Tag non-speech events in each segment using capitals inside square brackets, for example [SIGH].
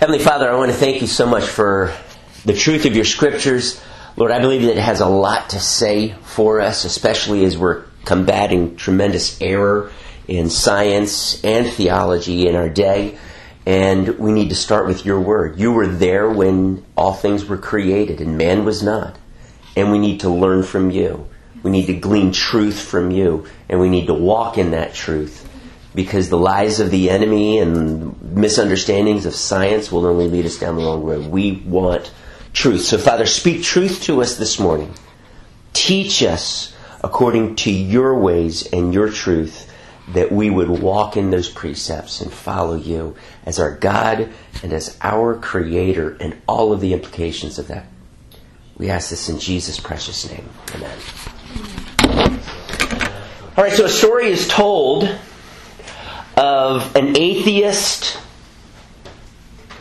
Heavenly Father, I want to thank you so much for the truth of your scriptures. Lord, I believe that it has a lot to say for us, especially as we're combating tremendous error in science and theology in our day. And we need to start with your word. You were there when all things were created and man was not. And we need to learn from you. We need to glean truth from you. And we need to walk in that truth because the lies of the enemy and misunderstandings of science will only lead us down the wrong road. We want truth. So, Father, speak truth to us this morning. Teach us according to your ways and your truth that we would walk in those precepts and follow you as our God and as our Creator and all of the implications of that. We ask this in Jesus' precious name. Amen. All right, so a story is told of an atheist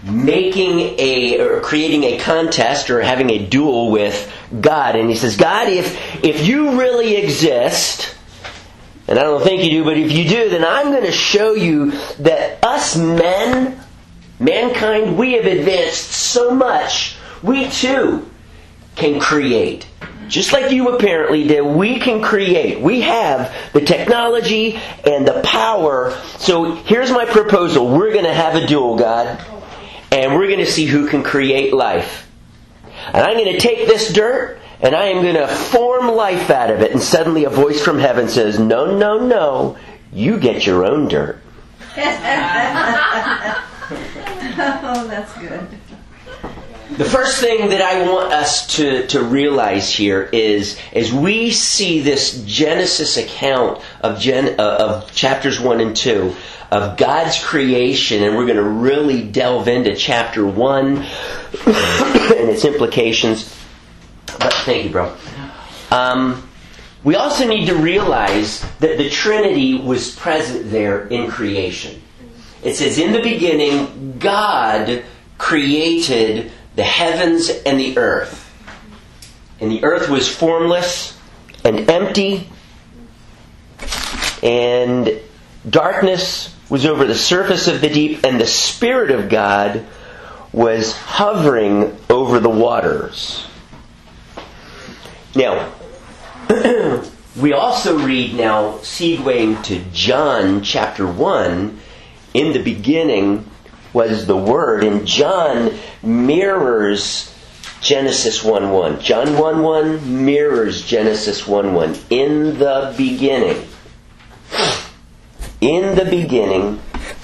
making a or creating a contest or having a duel with God. And he says God if if you really exist and I don't think you do but if you do then I'm going to show you that us men mankind we have advanced so much. We too can create just like you apparently did, we can create. We have the technology and the power. So here's my proposal. We're going to have a duel, God, and we're going to see who can create life. And I'm going to take this dirt and I am going to form life out of it. And suddenly a voice from heaven says, No, no, no. You get your own dirt. [LAUGHS] [LAUGHS] oh, that's good. The first thing that I want us to, to realize here is as we see this Genesis account of, Gen, uh, of chapters 1 and 2 of God's creation, and we're going to really delve into chapter 1 [COUGHS] and its implications. But thank you, bro. Um, we also need to realize that the Trinity was present there in creation. It says, In the beginning, God created the heavens and the earth. And the earth was formless and empty, and darkness was over the surface of the deep, and the Spirit of God was hovering over the waters. Now, [CLEARS THROAT] we also read now, segueing to John chapter 1, in the beginning was the Word, and John mirrors Genesis 1 1. John 1 1 mirrors Genesis 1 1. In the beginning. In the beginning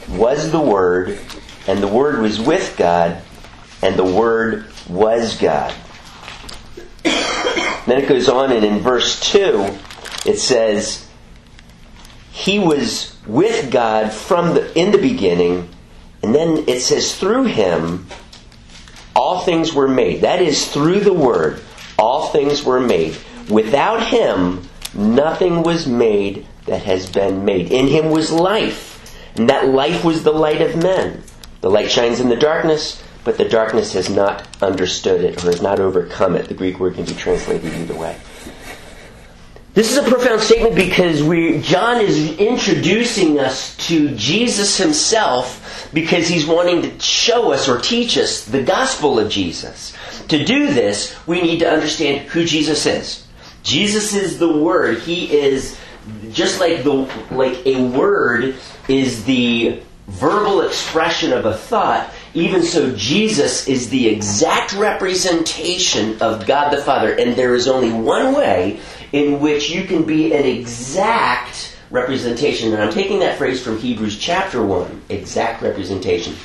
was the Word, and the Word was with God, and the Word was God. then it goes on, and in verse 2, it says, He was with God from the in the beginning and then it says, through him, all things were made. That is, through the Word, all things were made. Without him, nothing was made that has been made. In him was life, and that life was the light of men. The light shines in the darkness, but the darkness has not understood it or has not overcome it. The Greek word can be translated either way. This is a profound statement because we, John is introducing us to Jesus himself because he's wanting to show us or teach us the gospel of Jesus. To do this, we need to understand who Jesus is. Jesus is the Word. He is just like the like a word is the verbal expression of a thought. Even so, Jesus is the exact representation of God the Father, and there is only one way in which you can be an exact representation. And I'm taking that phrase from Hebrews chapter 1, exact representation.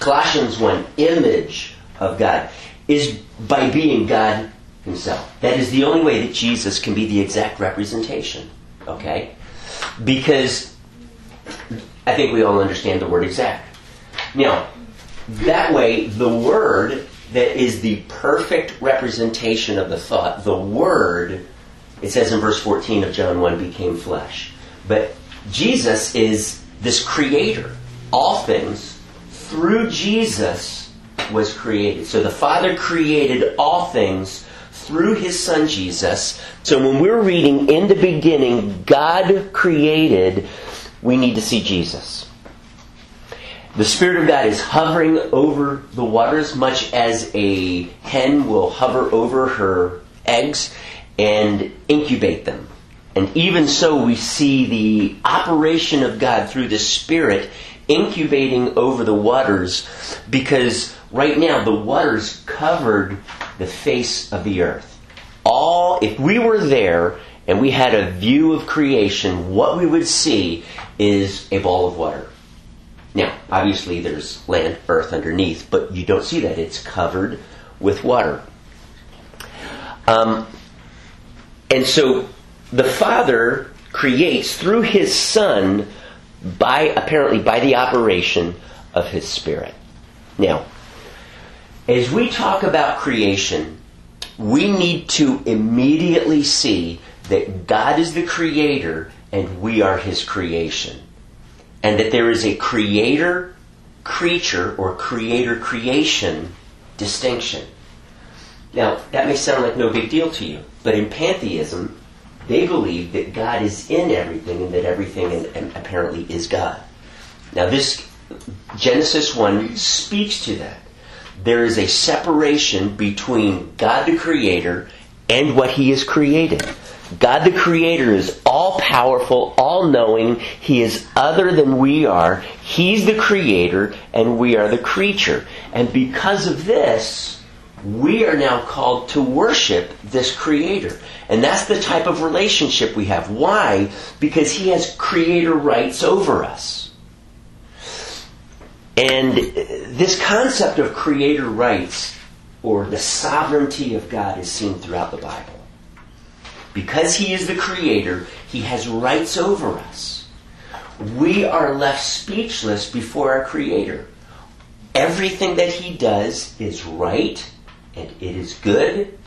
Colossians 1, image of God, is by being God Himself. That is the only way that Jesus can be the exact representation. Okay? Because I think we all understand the word exact. Now, that way, the word that is the perfect representation of the thought, the word, it says in verse 14 of John 1, became flesh. But Jesus is this creator. All things through Jesus was created. So the Father created all things through his son Jesus. So when we're reading in the beginning, God created, we need to see Jesus. the Spirit of God is hovering over the waters, much as a hen will hover over her eggs and incubate them. And even so, we see the operation of God through the Spirit incubating over the waters because right now the waters covered the face of the earth. All, if we were there and we had a view of creation, what we would see is a ball of water. Now, obviously there's land, earth underneath, but you don't see that. It's covered with water. Um, and so the Father creates through His Son by apparently by the operation of His Spirit. Now, as we talk about creation, we need to immediately see that God is the creator and we are His creation. And that there is a creator creature or creator creation distinction. Now, that may sound like no big deal to you, but in pantheism, they believe that God is in everything and that everything apparently is God. Now, this Genesis 1 speaks to that. There is a separation between God the Creator and what He has created. God the Creator is all powerful, all knowing. He is other than we are. He's the Creator and we are the creature. And because of this, we are now called to worship this Creator. And that's the type of relationship we have. Why? Because He has Creator rights over us. And this concept of Creator rights or the sovereignty of God is seen throughout the Bible. Because He is the Creator, He has rights over us. We are left speechless before our Creator. Everything that He does is right and it is good,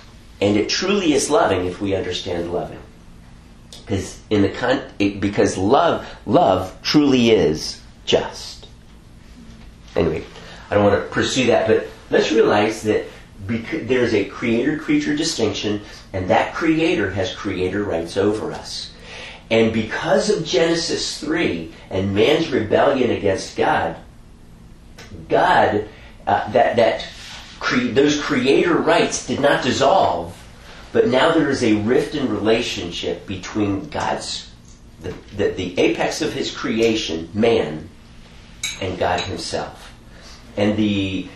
and it truly is loving if we understand loving. Because in the con- it, because love love truly is just. Anyway, I don't want to pursue that, but let's realize that there's a creator creature distinction, and that creator has creator rights over us. And because of Genesis 3 and man's rebellion against God, God, uh, that, that cre- those creator rights did not dissolve, but now there is a rift in relationship between God's, the, the, the apex of his creation, man, and God himself. And the,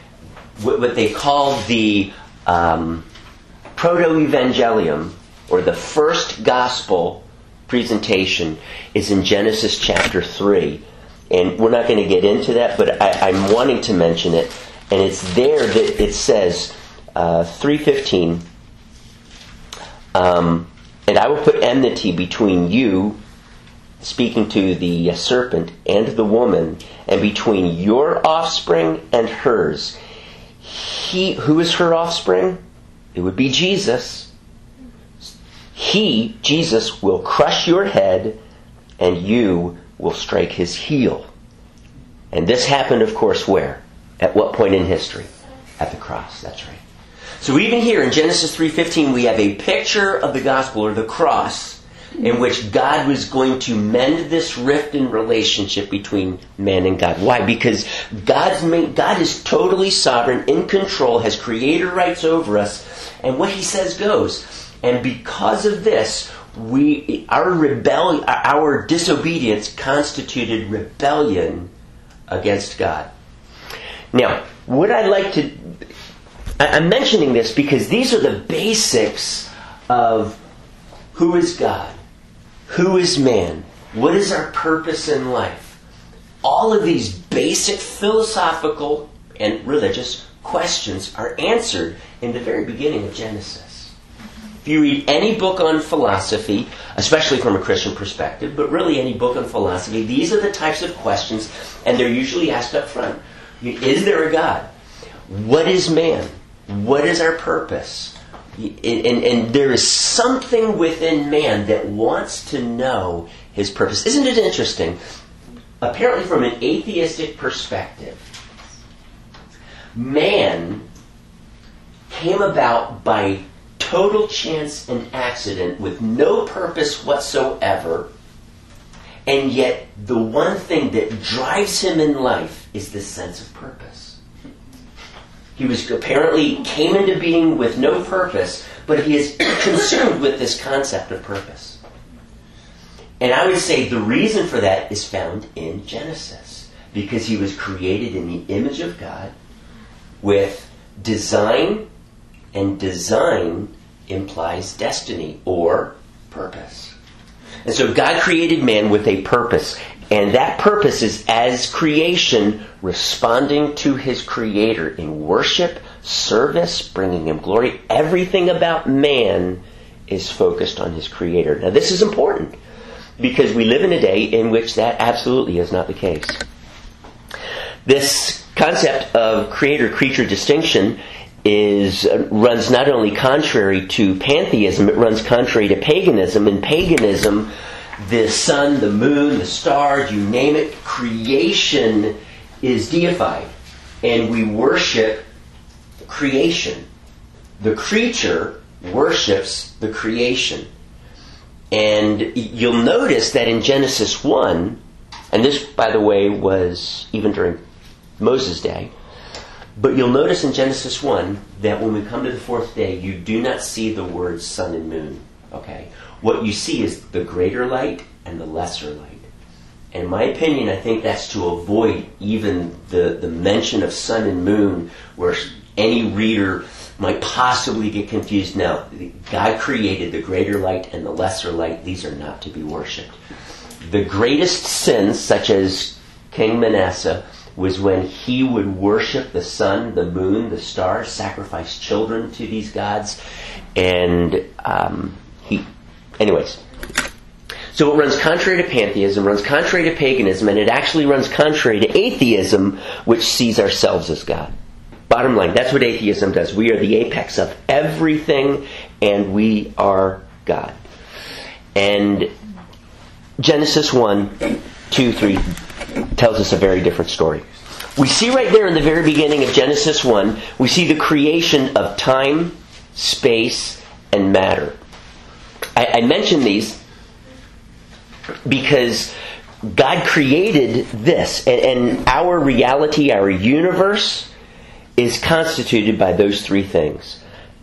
what, what they call the um, proto-evangelium, or the first gospel presentation, is in Genesis chapter 3. And we're not going to get into that, but I, I'm wanting to mention it and it's there that it says, uh, 315, um, and I will put enmity between you, speaking to the serpent, and the woman, and between your offspring and hers. He, who is her offspring? It would be Jesus. He, Jesus, will crush your head, and you will strike his heel. And this happened, of course, where? At what point in history? At the cross. That's right. So even here in Genesis 3:15 we have a picture of the gospel or the cross in which God was going to mend this rift in relationship between man and God. Why? Because God's made, God is totally sovereign, in control, has creator rights over us, and what he says goes. And because of this, we our rebellion our disobedience constituted rebellion against God. Now, what I'd like to. I'm mentioning this because these are the basics of who is God, who is man, what is our purpose in life. All of these basic philosophical and religious questions are answered in the very beginning of Genesis. If you read any book on philosophy, especially from a Christian perspective, but really any book on philosophy, these are the types of questions, and they're usually asked up front. Is there a God? What is man? What is our purpose? And, and, and, there is something within man that wants to know his purpose. Isn't it interesting? Apparently, from an atheistic perspective, man came about by total chance and accident with no purpose whatsoever And yet, the one thing that drives him in life is this sense of purpose. He was apparently came into being with no purpose, but he is [COUGHS] consumed with this concept of purpose. And I would say the reason for that is found in Genesis, because he was created in the image of God with design, and design implies destiny or purpose. And so God created man with a purpose. And that purpose is as creation responding to his creator in worship, service, bringing him glory. Everything about man is focused on his creator. Now this is important because we live in a day in which that absolutely is not the case. This concept of creator creature distinction is runs not only contrary to pantheism, it runs contrary to paganism. In paganism, the sun, the moon, the stars, you name it, creation is deified. And we worship creation. The creature worships the creation. And you'll notice that in Genesis 1, and this, by the way, was even during Moses' day, but you'll notice in Genesis 1 that when we come to the fourth day, you do not see the words sun and moon. Okay? What you see is the greater light and the lesser light. In my opinion, I think that's to avoid even the, the mention of sun and moon, where any reader might possibly get confused. Now, God created the greater light and the lesser light. These are not to be worshipped. The greatest sins, such as King Manasseh, was when he would worship the sun, the moon, the stars, sacrifice children to these gods, and um, he, anyways. So it runs contrary to pantheism, runs contrary to paganism, and it actually runs contrary to atheism, which sees ourselves as God. Bottom line, that's what atheism does. We are the apex of everything, and we are God. And Genesis 1, 2, 3 tells us a very different story. We see right there in the very beginning of Genesis 1, we see the creation of time, space, and matter. I, I mention these because God created this, and, and our reality, our universe, is constituted by those three things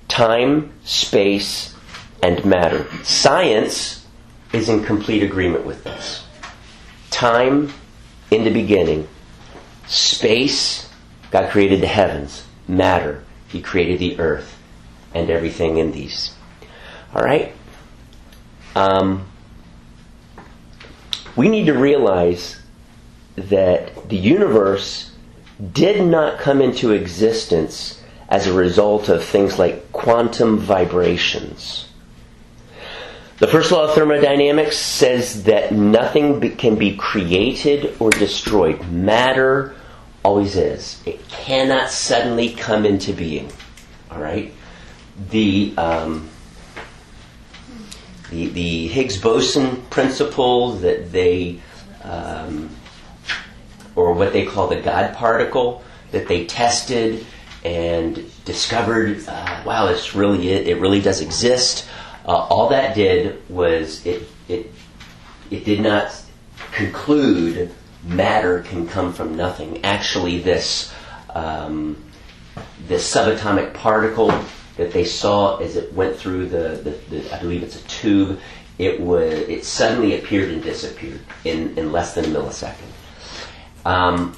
time, space, and matter. Science is in complete agreement with this. Time, in the beginning. Space, God created the heavens. Matter, He created the earth and everything in these. All right? Um, we need to realize that the universe did not come into existence as a result of things like quantum vibrations the first law of thermodynamics says that nothing be, can be created or destroyed. Matter always is. It cannot suddenly come into being. All right. The um, the, the Higgs boson principle that they um, or what they call the God particle that they tested and discovered. Uh, wow, it's really it. It really does exist. Uh, all that did was it, it, it did not conclude matter can come from nothing. Actually, this, um, this subatomic particle that they saw as it went through the, the, the, I believe it's a tube, it was it suddenly appeared and disappeared in, in less than a millisecond. Um,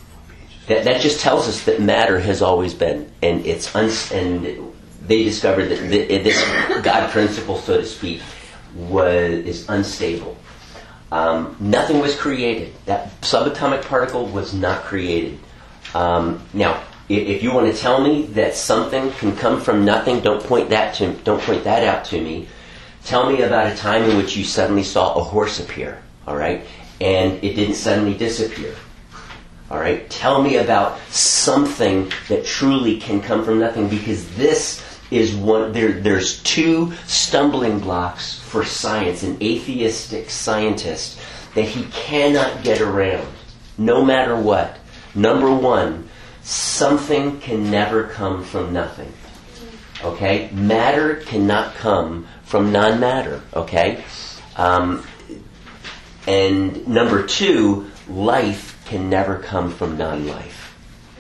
that, that just tells us that matter has always been, and it's uns- and they discovered that this God principle, so to speak, was is unstable. Um, nothing was created. That subatomic particle was not created. Um, now, if you want to tell me that something can come from nothing, don't point that to don't point that out to me. Tell me about a time in which you suddenly saw a horse appear. All right, and it didn't suddenly disappear. All right, tell me about something that truly can come from nothing because this is one there there's two stumbling blocks for science an atheistic scientist that he cannot get around no matter what number 1 something can never come from nothing okay matter cannot come from non-matter okay um, And number two, life can never come from non life.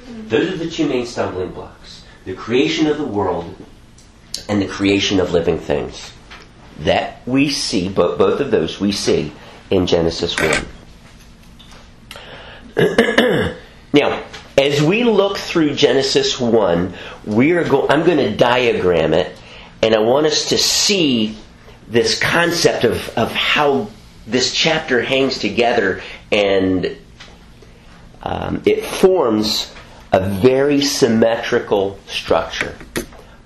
Those are the two main stumbling blocks the creation of the world and the creation of living things. That we see, both, both of those we see in Genesis 1. [CLEARS THROAT] now, as we look through Genesis 1, we are go- I'm going to diagram it, and I want us to see this concept of, of how this chapter hangs together and um, it forms a very symmetrical structure.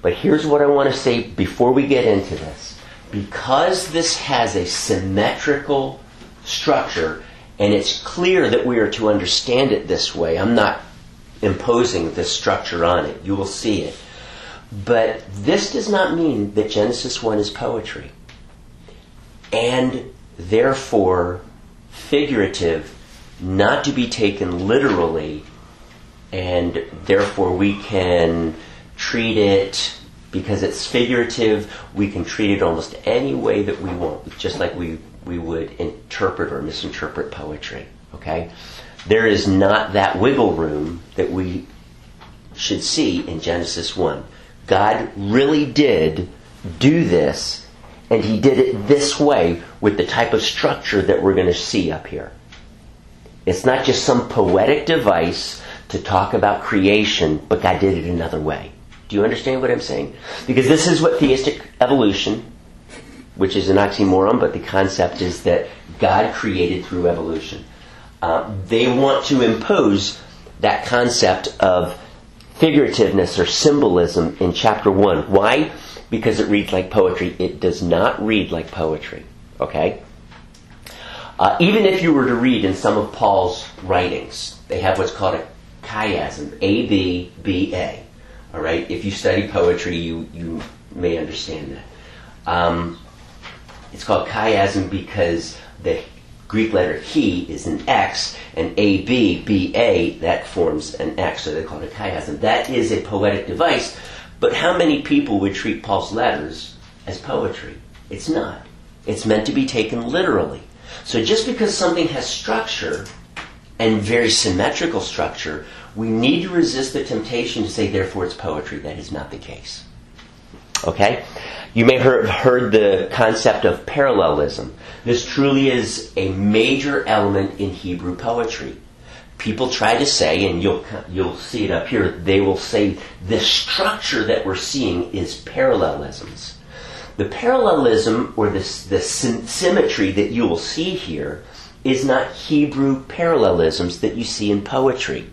But here's what I want to say before we get into this. Because this has a symmetrical structure, and it's clear that we are to understand it this way, I'm not imposing this structure on it. You will see it. But this does not mean that Genesis 1 is poetry. And therefore, figurative, not to be taken literally, and therefore we can treat it because it's figurative, we can treat it almost any way that we want, just like we, we would interpret or misinterpret poetry. Okay? There is not that wiggle room that we should see in Genesis 1. God really did do this, and He did it this way with the type of structure that we're going to see up here. It's not just some poetic device to talk about creation, but God did it another way. Do you understand what I'm saying? Because this is what theistic evolution, which is an oxymoron, but the concept is that God created through evolution. Uh, they want to impose that concept of figurativeness or symbolism in chapter 1. Why? Because it reads like poetry. It does not read like poetry. Okay? Uh, even if you were to read in some of Paul's writings, they have what's called a chiasm, A B B A. All right, if you study poetry, you you may understand that. Um, it's called chiasm because the Greek letter chi is an X, and A B B A that forms an X, so they call it a chiasm. That is a poetic device, but how many people would treat Paul's letters as poetry? It's not. It's meant to be taken literally. So just because something has structure and very symmetrical structure, we need to resist the temptation to say, therefore, it's poetry. That is not the case. Okay? You may have heard the concept of parallelism. This truly is a major element in Hebrew poetry. People try to say, and you'll, you'll see it up here, they will say the structure that we're seeing is parallelisms. The parallelism or the, the symmetry that you will see here is not Hebrew parallelisms that you see in poetry.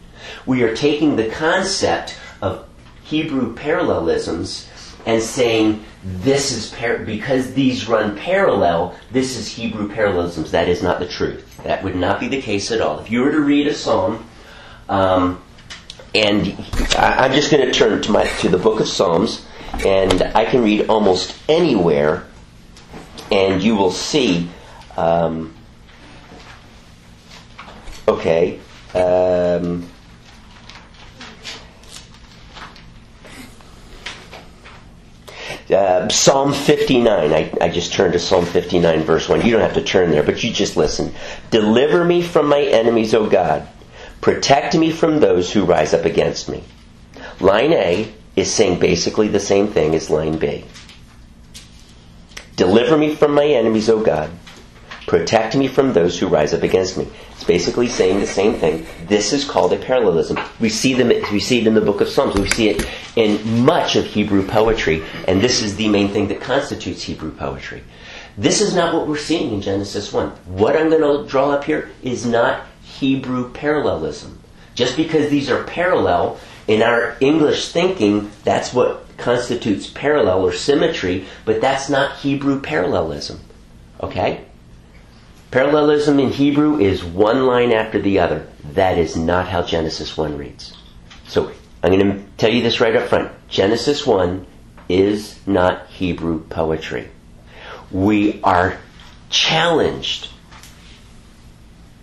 We are taking the concept of Hebrew parallelisms and saying this is par- because these run parallel, this is Hebrew parallelisms. That is not the truth. That would not be the case at all. If you were to read a psalm, um, and I, I'm just going to turn to my to the book of Psalms, and I can read almost anywhere, and you will see. Um, okay. Um, Uh, Psalm 59. I, I just turned to Psalm 59, verse 1. You don't have to turn there, but you just listen. Deliver me from my enemies, O God. Protect me from those who rise up against me. Line A is saying basically the same thing as line B. Deliver me from my enemies, O God. Protect me from those who rise up against me. It's basically saying the same thing. This is called a parallelism. We see them. We see it in the book of Psalms. We see it in much of Hebrew poetry, and this is the main thing that constitutes Hebrew poetry. This is not what we're seeing in Genesis one. What I'm going to draw up here is not Hebrew parallelism. Just because these are parallel in our English thinking, that's what constitutes parallel or symmetry, but that's not Hebrew parallelism. Okay? Parallelism in Hebrew is one line after the other. That is not how Genesis 1 reads. So I'm going to tell you this right up front. Genesis 1 is not Hebrew poetry. We are challenged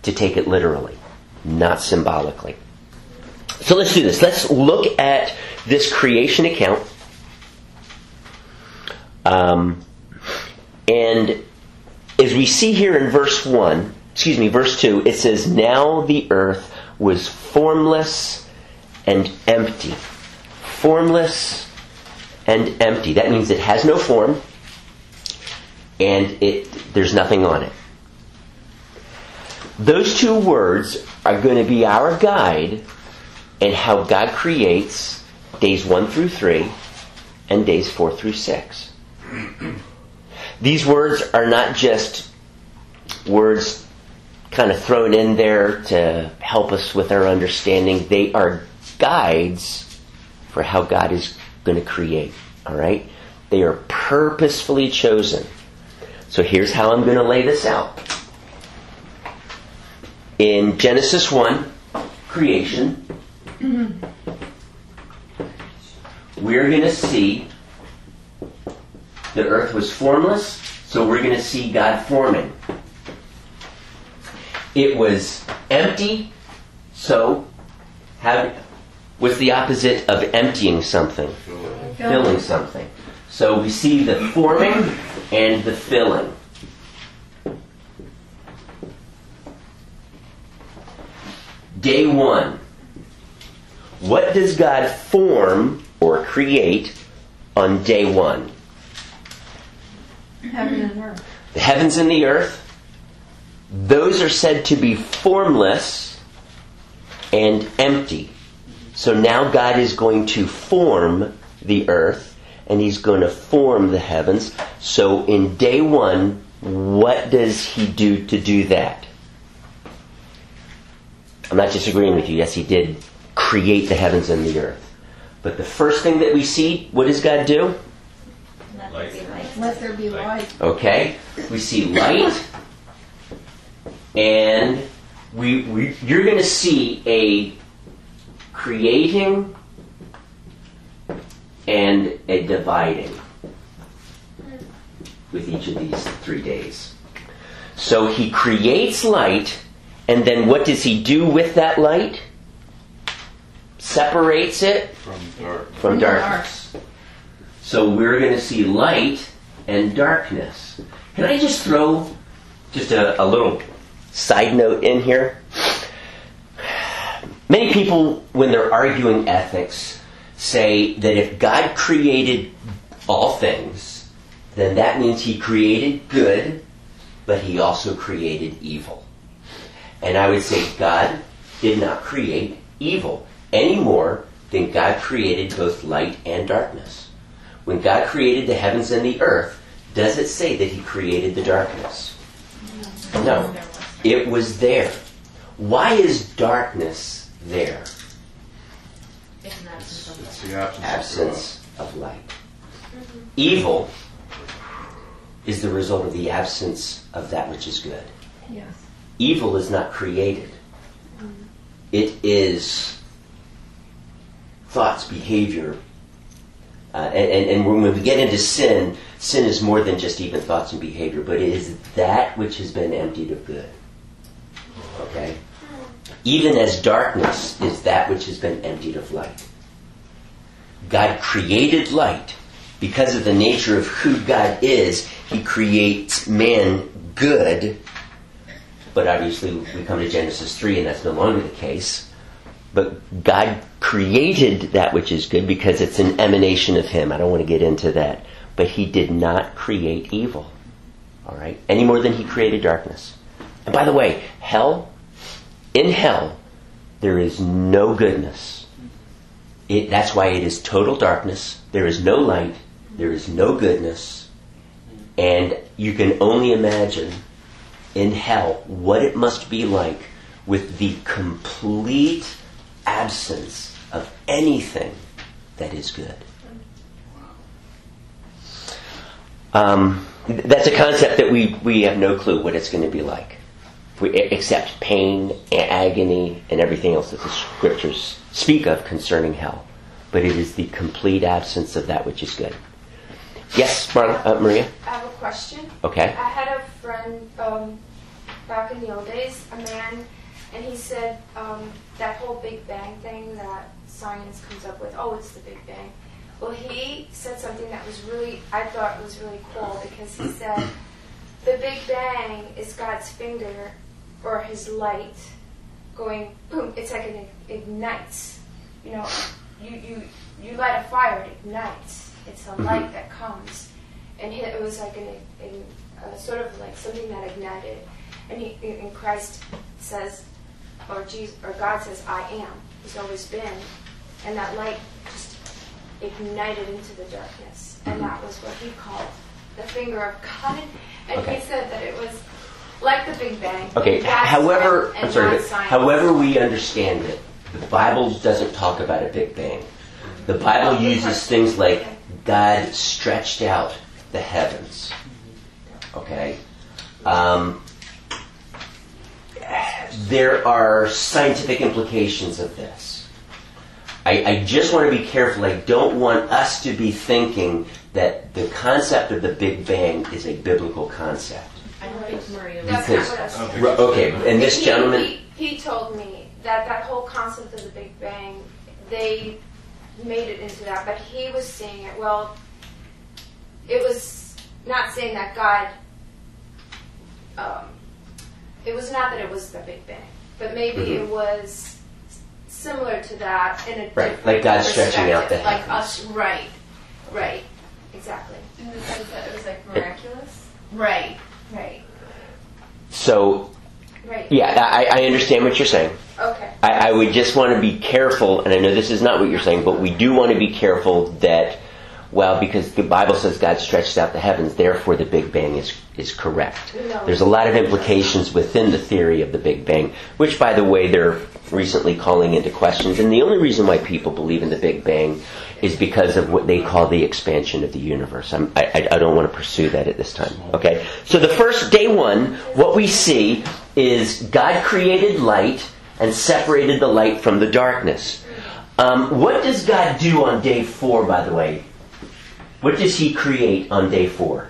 to take it literally, not symbolically. So let's do this. Let's look at this creation account. Um, and as we see here in verse 1, excuse me, verse 2, it says, Now the earth was formless and empty. Formless and empty. That means it has no form and it there's nothing on it. Those two words are going to be our guide in how God creates days 1 through 3 and days 4 through 6. These words are not just words kind of thrown in there to help us with our understanding. They are guides for how God is going to create. All right? They are purposefully chosen. So here's how I'm going to lay this out. In Genesis 1, creation, [CLEARS THROAT] we're going to see the earth was formless, so we're going to see God forming. It was empty, so how, what's the opposite of emptying something? Filling something. So we see the forming and the filling. Day one. What does God form or create on day one? Heaven and earth. The heavens and the earth. Those are said to be formless and empty. So now God is going to form the earth and he's going to form the heavens. So in day one, what does he do to do that? I'm not disagreeing with you. Yes, he did create the heavens and the earth. But the first thing that we see, what does God do? Let there be light. Let there be light. Okay, we see light, and we, we you're going to see a creating and a dividing with each of these three days. So he creates light, and then what does he do with that light? Separates it From dark. from From darkness. So we're going to see light and darkness. Can I just throw just a, a little side note in here? Many people, when they're arguing ethics, say that if God created all things, then that means he created good, but he also created evil. And I would say God did not create evil any more than God created both light and darkness. When God created the heavens and the earth, does it say that he created the darkness? No. It was there. Why is darkness there? It's the absence, Absence of light. Evil is the result of the absence of that which is good. Yes. Evil is not created. It is thoughts, behavior. Uh, and, and, and when we get into sin, sin is more than just even thoughts and behavior, but it is that which has been emptied of good. Okay? Even as darkness is that which has been emptied of light. God created light. Because of the nature of who God is, He creates man good. But obviously, we come to Genesis 3, and that's no longer the case. But God created that which is good because it's an emanation of Him. I don't want to get into that. But He did not create evil. All right? Any more than He created darkness. And by the way, hell, in hell, there is no goodness. It, that's why it is total darkness. There is no light. There is no goodness. And you can only imagine in hell what it must be like with the complete absence of anything that is good. Um, that's a concept that we, we have no clue what it's going to be like. We, except pain, agony, and everything else that the scriptures speak of concerning hell. But it is the complete absence of that which is good. Yes, Mar- uh, Maria? I have a question. Okay. I had a friend um, back in the old days, a man, and he said um, that whole Big Bang thing that science comes up with, oh, it's the Big Bang. Well, he said something that was really, I thought was really cool because he said the Big Bang is God's finger or his light going boom. It's like it ignites. You know, you you you light a fire, it ignites. It's a light that comes, and he, it was like an, an uh, sort of like something that ignited. And he, and Christ says, or Jesus, or God says, "I am." He's always been, and that light ignited into the darkness, and that was what he called the finger of God. And Okay. he said that it was like the Big Bang. Okay. However, I'm sorry. but. However, we understand it, the Bible doesn't talk about a big bang. The Bible uses things like God stretched out the heavens. Okay. Um, there are scientific implications of this. I, I just want to be careful. I don't want us to be thinking that the concept of the Big Bang is a biblical concept. I don't think Maria. That's because- not what I was I don't saying. think Ru- Okay, and this He- gentleman. He, he told me that that whole concept of the Big Bang, they made it into that, but he was seeing it. Well, it was not saying that God. Um, it was not that it was the Big Bang, but maybe Mhm. it was similar to that in a Right, different like God stretching out the perspective, like us. Right, right, exactly. In the sense that it was like miraculous. Right, right, So, right. yeah, I, I understand what you're saying. Okay. I, I would just want to be careful, and I know this is not what you're saying, but we do want to be careful that, well, because the Bible says God stretched out the heavens, therefore the Big Bang is, is correct. No. There's a lot of implications within the theory of the Big Bang, which, by the way, they're recently calling into questions. And the only reason why people believe in the Big Bang is because of what they call the expansion of the universe. I, I- I don't want to pursue that at this time. Okay? So the first day one, what we see is God created light and separated the light from the darkness. Um, what does God do on day four, by the way? What does He create on day four?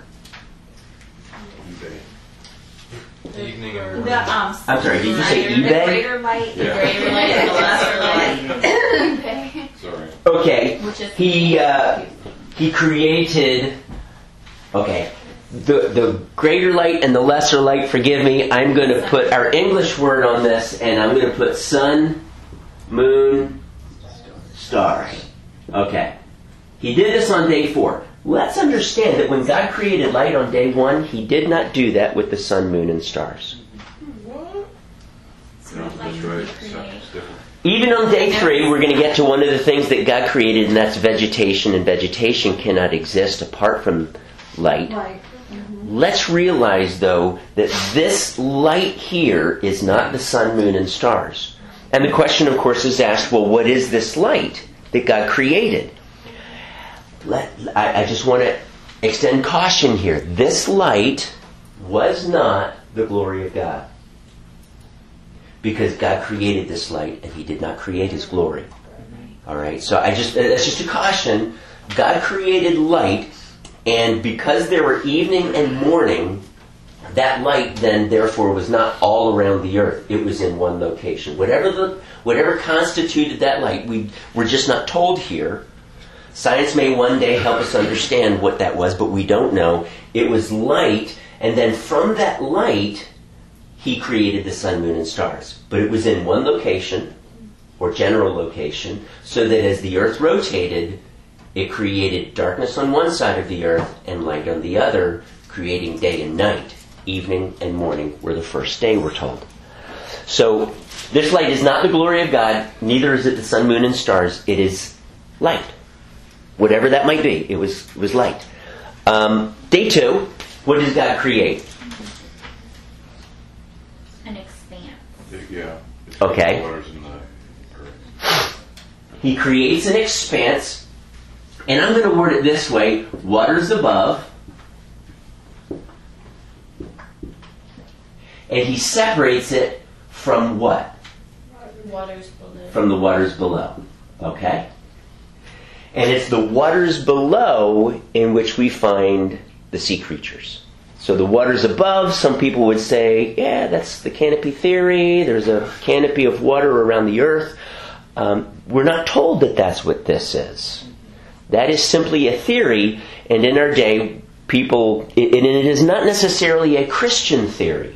Evening and The, um, I'm sorry, did you say greater- eBay? Greater light. The greater light and the lesser [LAUGHS] light, Sorry. Okay, which is he uh, he created. Okay, the the greater light and the lesser light. Forgive me. I'm going to put our English word on this, and I'm going to put sun, moon, stars. Okay, he did this on day four. Let's understand that when God created light on day one, He did not do that with the sun, moon, and stars. No, that's right. Something's different. Even on day three, we're going to get to one of the things that God created, and that's vegetation, and vegetation cannot exist apart from light. Right. Mm-hmm. Let's realize, though, that this light here is not the sun, moon, and stars. And the question, of course, is asked well, what is this light that God created? Let, I, I just want to extend caution here. This light was not the glory of God. Because God created this light and He did not create His glory. All right, so I just that's just a caution. God created light, and because there were evening and morning, that light then therefore was not all around the earth. It was in one location. Whatever the whatever constituted that light, we we're just not told here. Science may one day help us understand what that was, but we don't know. It was light, and then from that light, he created the sun, moon, and stars. But it was in one location, or general location, so that as the earth rotated, it created darkness on one side of the earth and light on the other, creating day and night. Evening and morning were the first day, we're told. So, this light is not the glory of God, neither is it the sun, moon, and stars. It is light. Whatever that might be, it was, it was light. Um, day two, what does God create? An expanse. Yeah. Okay. the Waters in the earth. He creates an expanse, and I'm going to word it this way waters above, and he separates it from what? waters below. From the waters below. Okay? And it's the waters below in which we find the sea creatures. So the waters above, some people would say, yeah, that's the canopy theory. There's a canopy of water around the earth. Um, we're not told that that's what this is. That is simply a theory, and in our day, people, and it is not necessarily a Christian theory.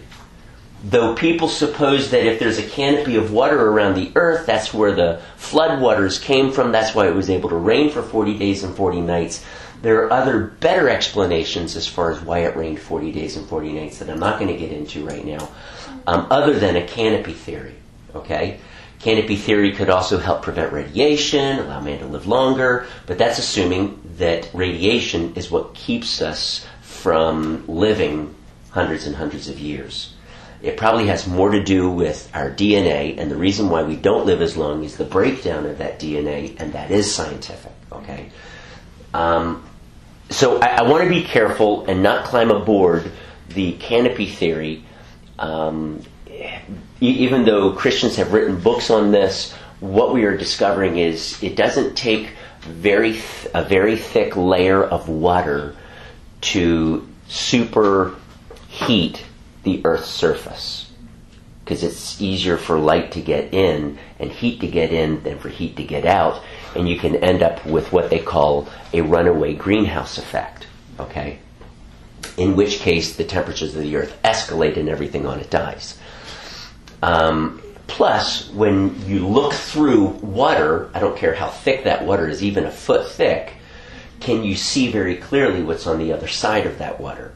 Though people suppose that if there's a canopy of water around the earth, that's where the flood waters came from. That's why it was able to rain for 40 days and 40 nights. There are other better explanations as far as why it rained 40 days and 40 nights that I'm not going to get into right now, um, other than a canopy theory. Okay? Canopy theory could also help prevent radiation, allow man to live longer, but that's assuming that radiation is what keeps us from living hundreds and hundreds of years. It probably has more to do with our DNA, and the reason why we don't live as long is the breakdown of that DNA, and that is scientific. Okay, um, so I, I want to be careful and not climb aboard the canopy theory. Um, even though Christians have written books on this, what we are discovering is it doesn't take very th- a very thick layer of water to superheat the Earth's surface because it's easier for light to get in and heat to get in than for heat to get out, and you can end up with what they call a runaway greenhouse effect. Okay, in which case the temperatures of the Earth escalate and everything on it dies. Um, plus, when you look through water, I don't care how thick that water is, even a foot thick, can you see very clearly what's on the other side of that water?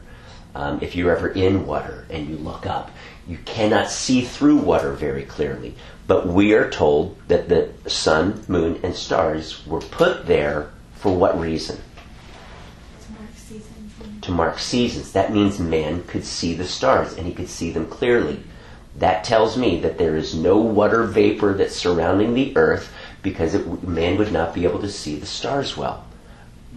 Um, if you're ever in water and you look up, you cannot see through water very clearly. But we are told that the sun, moon, and stars were put there for what reason? To mark seasons. That means man could see the stars and he could see them clearly. That tells me that there is no water vapor that's surrounding the earth because it, man would not be able to see the stars well.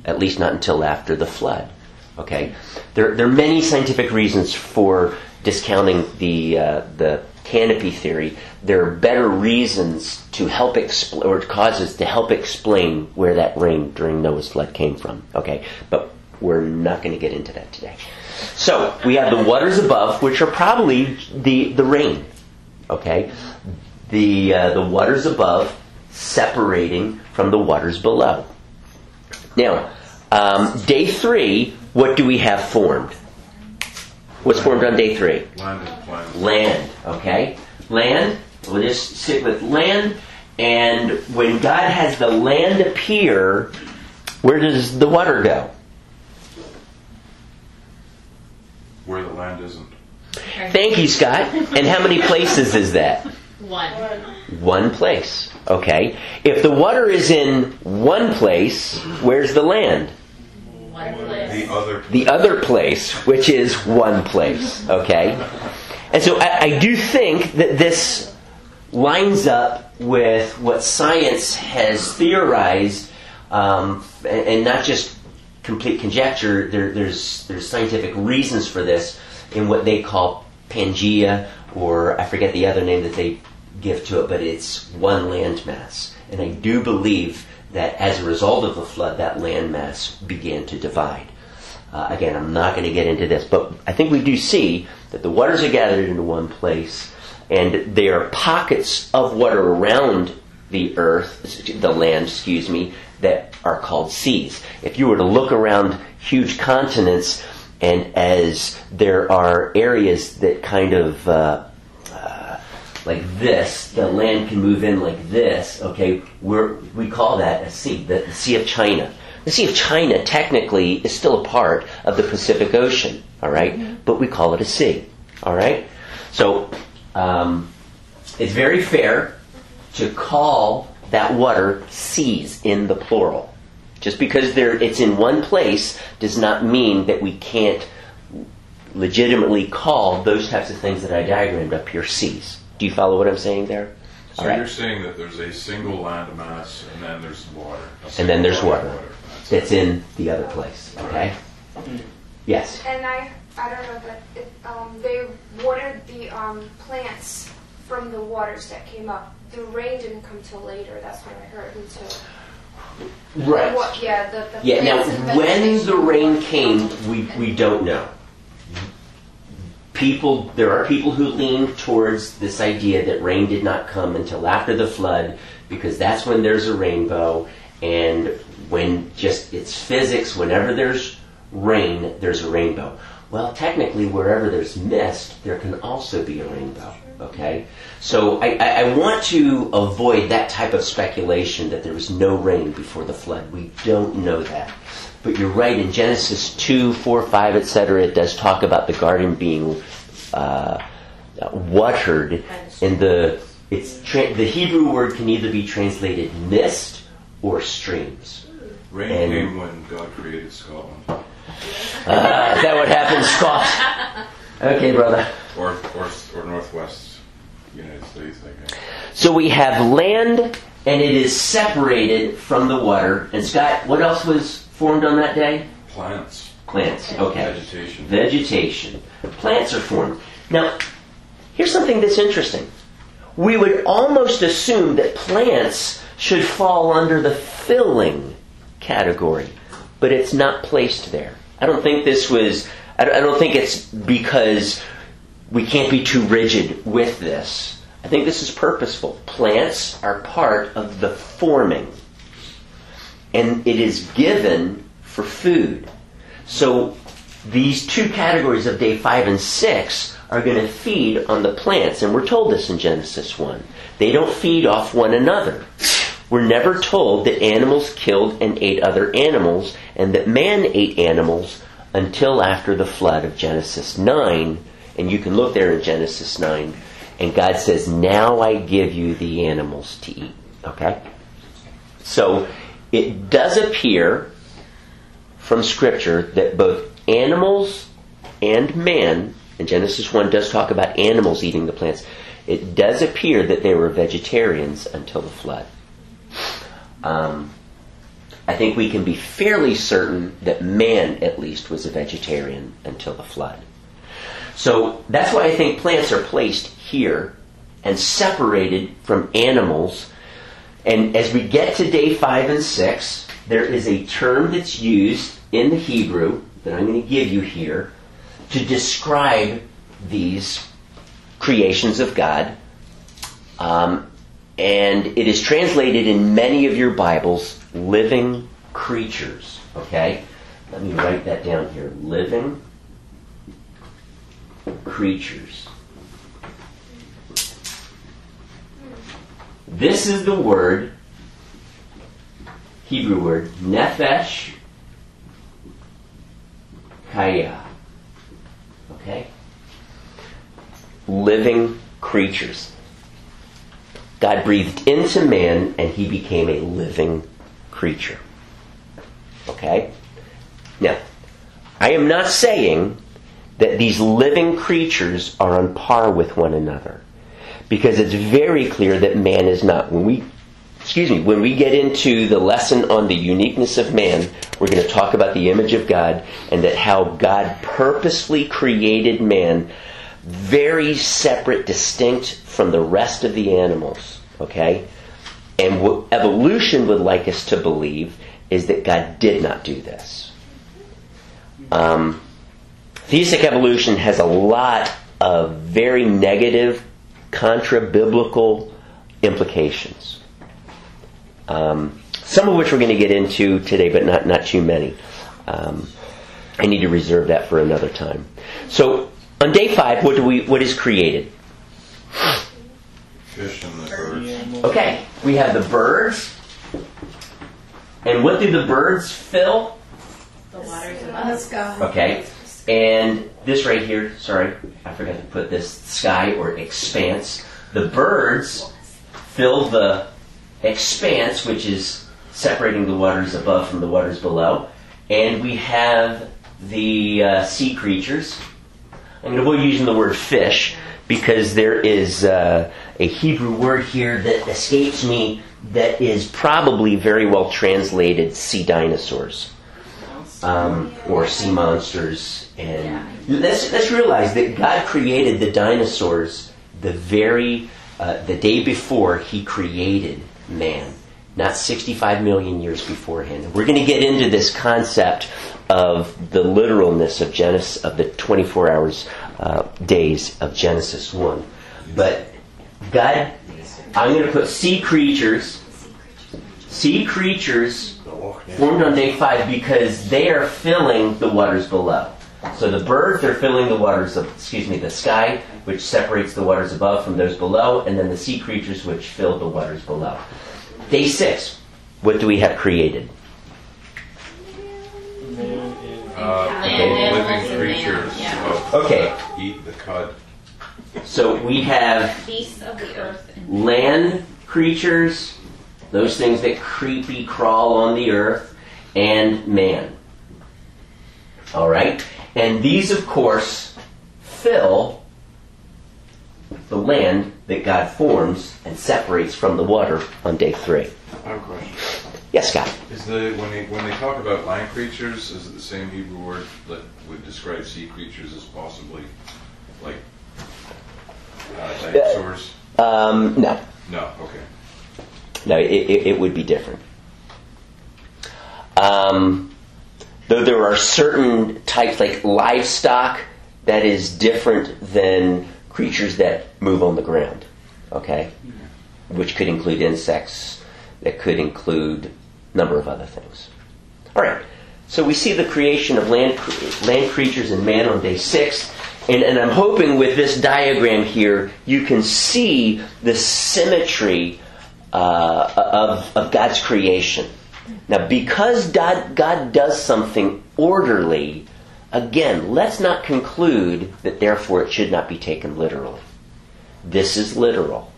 At least not until after the flood. Okay, there, there are many scientific reasons for discounting the uh, the canopy theory. There are better reasons to help explain or causes to help explain where that rain during Noah's flood came from. Okay, but we're not going to get into that today. So we have the waters above, which are probably the the rain. Okay, the uh, the waters above separating from the waters below. Now, um, day three, what do we have formed? What's formed on day three? Land. Land, okay? Land, we'll just stick with land. And when God has the land appear, where does the water go? Where the land isn't. Thank you, Scott. And how many places is that? One. One place, okay? If the water is in one place, where's the land? One place. The other. the other place, which is one place. Okay? And so I, I do think that this lines up with what science has theorized, um, and, and not just complete conjecture. There, there's, there's scientific reasons for this in what they call Pangea, or I forget the other name that they give to it, but it's one landmass. And I do believe that as a result of the flood, that landmass began to divide. Uh, again, I'm not going to get into this, but I think we do see that the waters are gathered into one place, and there are pockets of water around the earth, the land, excuse me, that are called seas. If you were to look around huge continents, and as there are areas that kind of uh, uh, like this, the land can move in like this. Okay, we're, we call that a sea, the, the Sea of China. The Sea of China technically is still a part of the Pacific Ocean. All right? but we call it a sea. All right, so um, it's very fair to call that water seas in the plural. Just because there, it's in one place does not mean that we can't legitimately call those types of things that I diagrammed up here seas. Do you follow what I'm saying there? So All right. you're saying that there's a single land mass and then there's water. And then there's single water body of That's That's in the other place. Okay? Yes. And I, I don't know, but it, um, they watered the um, plants from the waters that came up. The rain didn't come till later. That's what I heard. Until Right. What, yeah, the, the Yeah, now when the rain came, we, we don't know. People, there are people who lean towards this idea that rain did not come until after the flood because that's when there's a rainbow and when just it's physics, whenever there's rain, there's a rainbow. Well, technically, wherever there's mist, there can also be a rainbow. Okay? So I, I, want to avoid that type of speculation that there was no rain before the flood. We don't know that. But you're right, in Genesis 2, 4, 5, etc., it does talk about the garden being uh, watered. And the, it's tra- the Hebrew word can either be translated mist or streams. Rain And- came when God created Scotland, Uh, that would happen, Scott. Okay, brother. or or or northwest United States, I guess. So we have land, and it is separated from the water. And Scott, what else was formed on that day? Plants, Plants. Okay. vegetation. Vegetation. Plants are formed. Now, here's something that's interesting. We would almost assume that plants should fall under the filling category, but it's not placed there. I don't think this was, I don't think it's because we can't be too rigid with this. I think this is purposeful. Plants are part of the forming, and it is given for food. So these two categories of day five and six are going to feed on the plants, and we're told this in Genesis 1. They don't feed off one another. We're never told that animals killed and ate other animals, and that man ate animals until after the flood of Genesis 9. And you can look there in Genesis 9, and God says, Now I give you the animals to eat. Okay? So it does appear from Scripture that both animals and man, and Genesis 1 does talk about animals eating the plants, it does appear that they were vegetarians until the flood. Um, I think we can be fairly certain that man, at least, was a vegetarian until the flood. So that's why I think plants are placed here and separated from animals. And as we get to day five and six, there is a term that's used in the Hebrew that I'm going to give you here to describe these creations of God. Um, and it is translated in many of your Bibles, living creatures. Okay? Let me write that down here. Living creatures. This is the word, Hebrew word, nephesh chayah. Okay? Living creatures. God breathed into man and he became a living creature. Okay? Now, I am not saying that these living creatures are on par with one another. Because it's very clear that man is not. When we excuse me, when we get into the lesson on the uniqueness of man, we're going to talk about the image of God and that how God purposely created man very separate, distinct from the rest of the animals. Okay? And what evolution would like us to believe is that God did not do this. Um, theistic evolution has a lot of very negative, contra biblical implications. Um, some of which we're going to get into today, but not, not too many. Um, I need to reserve that for another time. So, on day five, what do we? What is created? Fish and the birds. Okay, we have the birds, and what do the birds fill? The waters of Let's go. Okay, and this right here. Sorry, I forgot to put this sky or expanse. The birds fill the expanse, which is separating the waters above from the waters below, and we have the uh, sea creatures. I'm going to avoid using the word fish because there is uh, a Hebrew word here that escapes me that is probably very well translated sea dinosaurs um, or sea monsters. And let's, let's realize that God created the dinosaurs the very uh, the day before He created man, not 65 million years beforehand. We're going to get into this concept of the literalness of Genesis of the 24 hours uh, days of Genesis one, but God. I'm going to put sea creatures. Sea creatures formed on day five because they are filling the waters below. So the birds are filling the waters of, excuse me, the sky, which separates the waters above from those below, and then the sea creatures which fill the waters below. Day six, what do we have created? Okay. eat the cud. So we have Beasts of the earth land creatures, those things that creepy crawl on the earth, and man. All right? And these, of course, fill the land that God forms and separates from the water on day three. I have a question. Yes, Scott? Is the when they when they talk about land creatures, is it the same Hebrew word that would describe sea creatures as possibly like uh, dinosaurs? Um, no. No. Okay. No, it, it, it would be different. Um, though there are certain types, like livestock, that is different than creatures that move on the ground. Okay, which could include insects, that could include number of other things. All right. So we see the creation of land, land creatures and man on day six. And, and I'm hoping with this diagram here, you can see the symmetry uh, of, of God's creation. Now, because God, God does something orderly, again, let's not conclude that therefore it should not be taken literally. This is literal.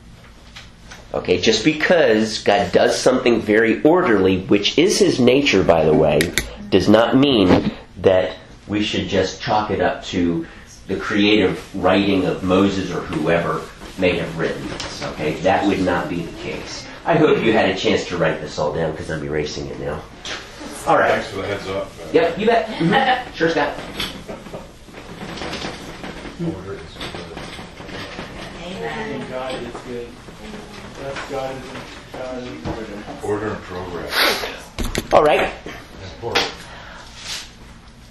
Okay, just because God does something very orderly, which is his nature, by the way, does not mean that we should just chalk it up to the creative writing of Moses or whoever may have written this. Okay, that would not be the case. I hope you had a chance to write this all down because I'm erasing it now. All right. Thanks for the heads up. Yep, you bet. Mhm. [LAUGHS] Sure, Scott. Order is good. Amen. God is good. That's God is God is order. Order and progress. All right.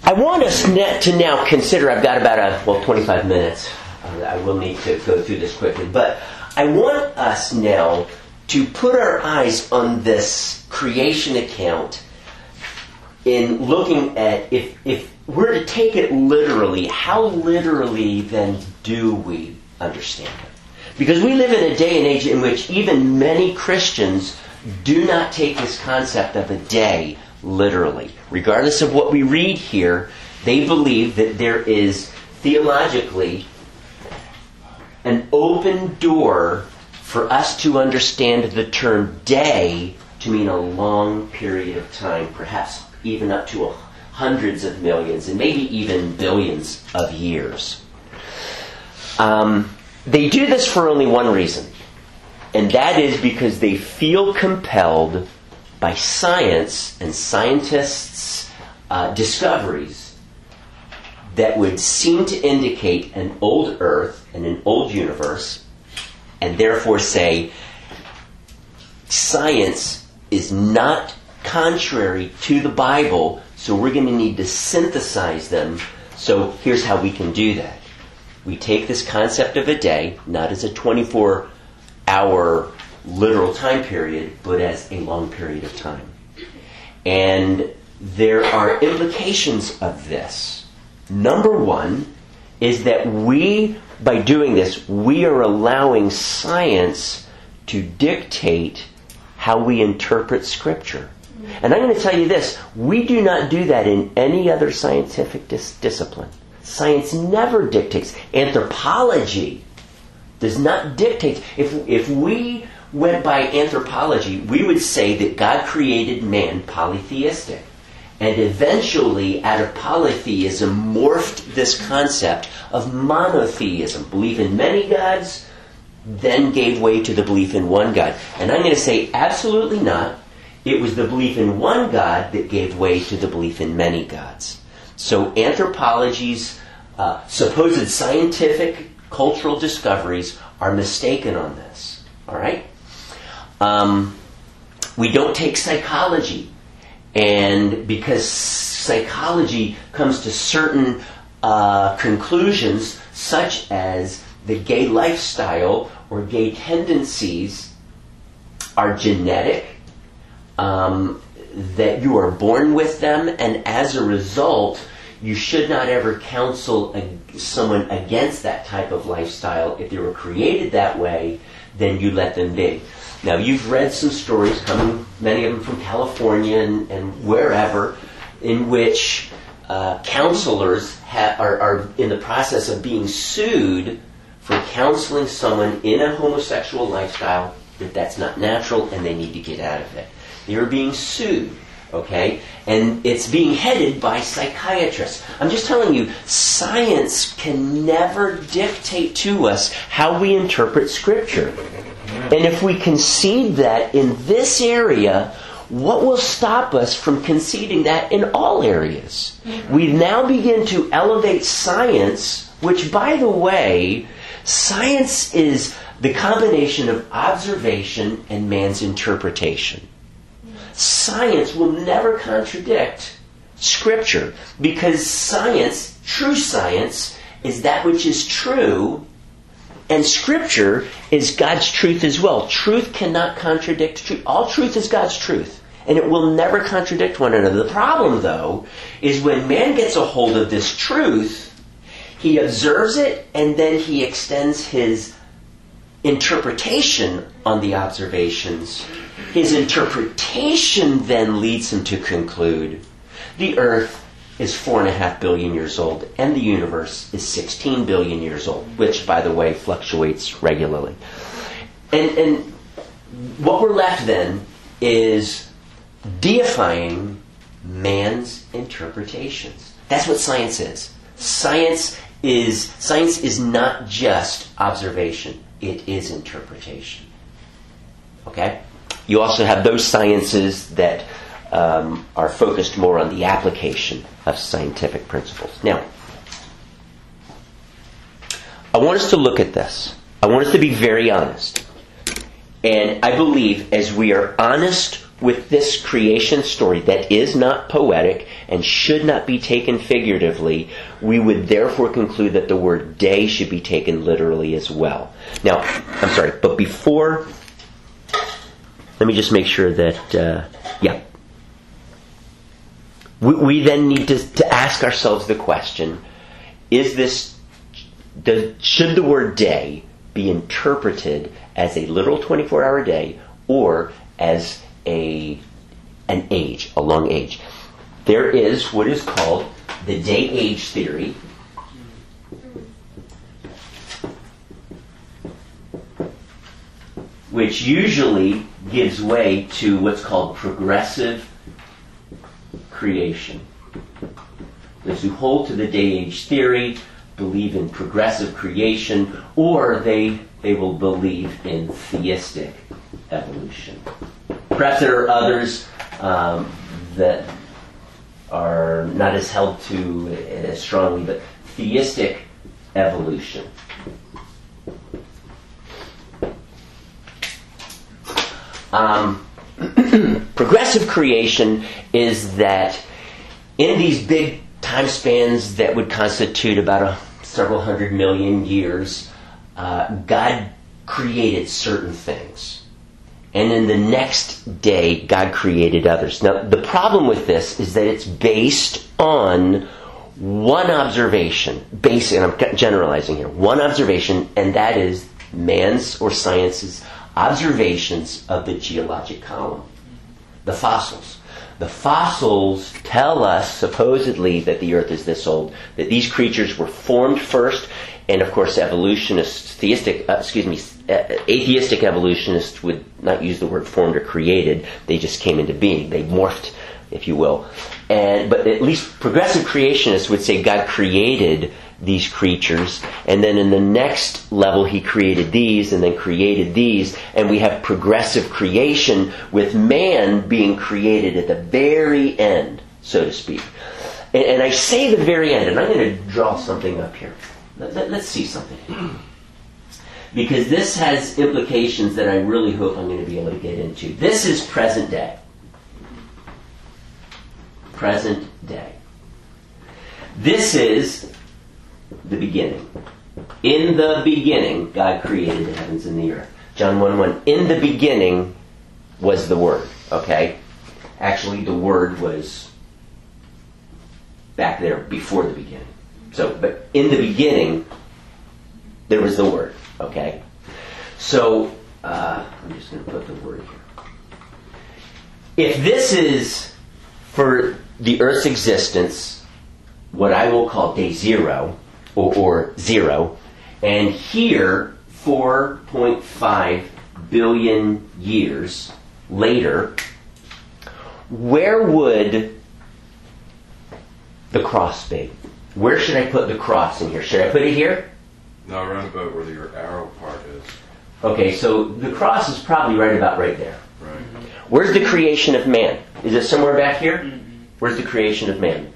I want us to now consider. I've got about a well, 25 minutes. Uh, I will need to go through this quickly, but I want us now to put our eyes on this creation account in looking at if if we're to take it literally, how literally then do we understand it? Because we live in a day and age in which even many Christians do not take this concept of a day literally. Regardless of what we read here, they believe that there is theologically an open door for us to understand the term day to mean a long period of time, perhaps even up to hundreds of millions and maybe even billions of years. Um, they do this for only one reason, and that is because they feel compelled by science and scientists' uh, discoveries that would seem to indicate an old Earth and an old universe, and therefore say science is not contrary to the Bible, so we're going to need to synthesize them. So here's how we can do that. We take this concept of a day, not as a 24 hour literal time period, but as a long period of time. And there are implications of this. Number one is that we, by doing this, we are allowing science to dictate how we interpret Scripture. And I'm going to tell you this we do not do that in any other scientific dis- discipline. Science never dictates. Anthropology does not dictate. If, if we went by anthropology, we would say that God created man polytheistic. And eventually, out of polytheism, morphed this concept of monotheism, belief in many gods, then gave way to the belief in one God. And I'm going to say absolutely not. It was the belief in one God that gave way to the belief in many gods. So anthropology's uh, supposed scientific cultural discoveries are mistaken on this. All right? Um, we don't take psychology. And because psychology comes to certain uh, conclusions, such as the gay lifestyle or gay tendencies are genetic, um, that you are born with them, and as a result, you should not ever counsel a, someone against that type of lifestyle. If they were created that way, then you let them be. Now, you've read some stories coming, many of them from California and, and wherever, in which uh, counselors ha- are, are in the process of being sued for counseling someone in a homosexual lifestyle that that's not natural and they need to get out of it. They're being sued, okay? And it's being headed by psychiatrists. I'm just telling you, science can never dictate to us how we interpret Scripture. And if we concede that in this area, what will stop us from conceding that in all areas? Mm-hmm. We now begin to elevate science, which, by the way, science is the combination of observation and man's interpretation. Science will never contradict Scripture because science, true science, is that which is true and Scripture is God's truth as well. Truth cannot contradict truth. All truth is God's truth. And it will never contradict one another. The problem, though, is when man gets a hold of this truth, he observes it and then he extends his interpretation on the observations. His interpretation then leads him to conclude the earth is four and a half billion years old, and the universe is 16 billion years old, which, by the way, fluctuates regularly. And, and what we're left then is deifying man's interpretations. That's what science is. Science is science is not just observation; it is interpretation. Okay. You also have those sciences that um, are focused more on the application of scientific principles. Now, I want us to look at this. I want us to be very honest. And I believe as we are honest with this creation story that is not poetic and should not be taken figuratively, we would therefore conclude that the word day should be taken literally as well. Now, I'm sorry, but before, let me just make sure that, uh, yeah. We, we then need to, to ask ourselves the question is this, should the word day be interpreted as a literal 24 hour day or as a, an age, a long age? There is what is called the day age theory. Which usually gives way to what's called progressive creation. Those who hold to the day age theory believe in progressive creation, or they, they will believe in theistic evolution. Perhaps there are others um, that are not as held to as strongly, but theistic evolution. Um, [CLEARS THROAT] progressive creation is that in these big time spans that would constitute about a, several hundred million years, uh, God created certain things. And in the next day, God created others. Now, the problem with this is that it's based on one observation, based, and I'm generalizing here, one observation, and that is man's or science's observations of the geologic column, the fossils. The fossils tell us, supposedly, that the Earth is this old, that these creatures were formed first, and of course, evolutionists, theistic, uh, excuse me, Uh, atheistic evolutionists would not use the word formed or created. They just came into being. They morphed, if you will. And but at least progressive creationists would say God created these creatures, and then in the next level, He created these, and then created these, and we have progressive creation with man being created at the very end, so to speak. And, and I say the very end, and I'm going to draw something up here. Let, let, let's see something. [CLEARS THROAT] Because this has implications that I really hope I'm going to be able to get into. This is present day. Present day. This is the beginning. In the beginning, God created the heavens and the earth. John 1 1. In the beginning was the Word. Okay? Actually, the Word was back there before the beginning. So, but in the beginning, there was the Word. Okay? So, uh, I'm just going to put the word here. If this is for the Earth's existence, what I will call day zero, or, or zero, and here, 4.5 billion years later, where would the cross be? Where should I put the cross in here? Should I put it here? Now around about where your arrow part is. Okay, so the cross is probably right about right there. Right. Where's the creation of man? Is it somewhere back here? Where's the creation of man?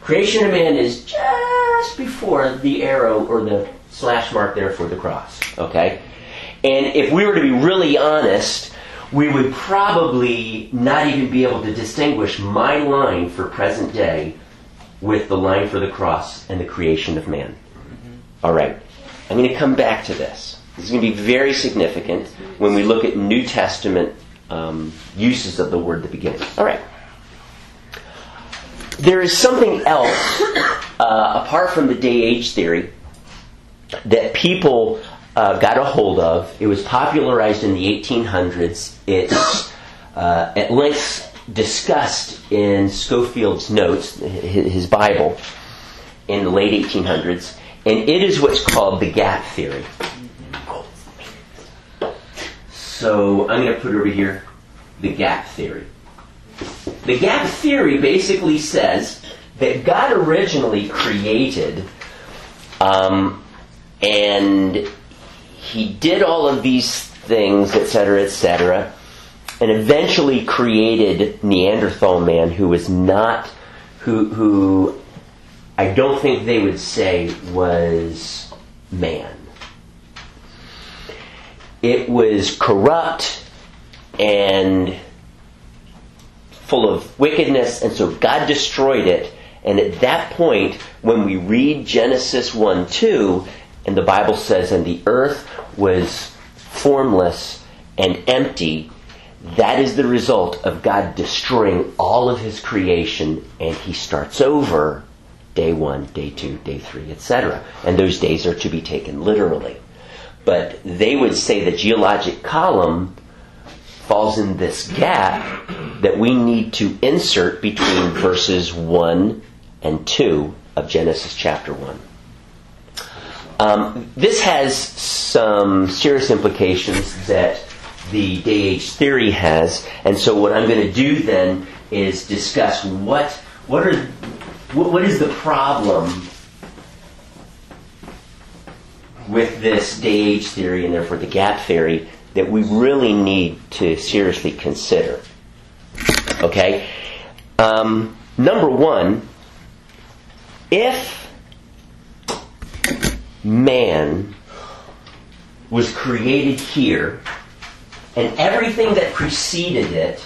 Creation of man is just before the arrow or the slash mark there for the cross. Okay? And if we were to be really honest, we would probably not even be able to distinguish my line for present day with the line for the cross and the creation of man. All right. I'm going to come back to this. This is going to be very significant when we look at New Testament um, uses of the word the beginning. All right. There is something else uh, apart from the day age theory that people uh, got a hold of. It was popularized in the 1800s. It's uh, at length discussed in Scofield's notes, his his Bible, in the late 1800s, and it is what's called the gap theory. So I'm going to put over here the gap theory. The gap theory basically says that God originally created, um, and He did all of these things, etc., etc., and eventually created Neanderthal man, who was not, who, who I don't think they would say was man. It was corrupt and full of wickedness, and so God destroyed it. And at that point, when we read Genesis 1 2, and the Bible says, and the earth was formless and empty, that is the result of God destroying all of his creation, and he starts over day one, day two, day three, etc. And those days are to be taken literally. But they would say the geologic column falls in this gap that we need to insert between verses 1 and 2 of Genesis chapter 1. Um, this has some serious implications that the day age theory has, and so what I'm going to do then is discuss what what are what, what is the problem with this day age theory and therefore the gap theory that we really need to seriously consider. Okay? Um, number one, if man was created here and everything that preceded it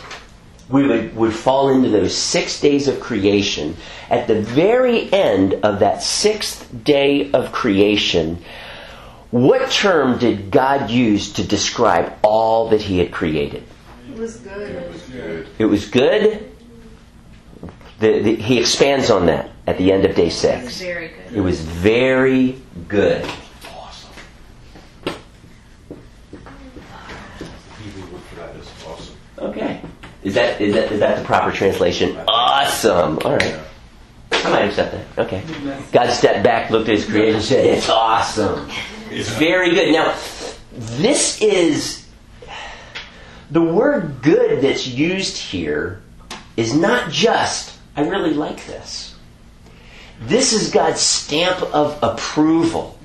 we would, would fall into those six days of creation. At the very end of that sixth day of creation, what term did God use to describe all that He had created? It was good. It was good. It was good. The, the, he expands on that at the end of day six. It was very good. It was very good. Awesome. Hebrew word for that is awesome. Okay. Is that is that is that the proper translation? Awesome. All right. I might accept that. Okay. God stepped back, looked at his creation, and said, "It's awesome. It's very good." Now, this is the word "good" that's used here is not just "I really like this." This is God's stamp of approval.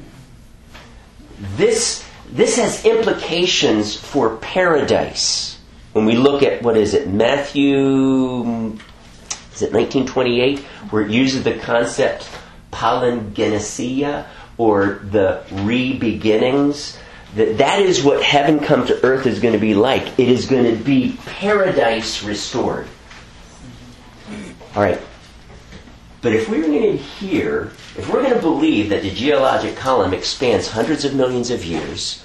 This this has implications for paradise. When we look at what is it, Matthew is it 1928, where it uses the concept palingenesia or the re-beginnings. That that is what heaven come to earth is going to be like. It is going to be paradise restored. All right. But if we're going to hear, if we're going to believe that the geologic column expands hundreds of millions of years,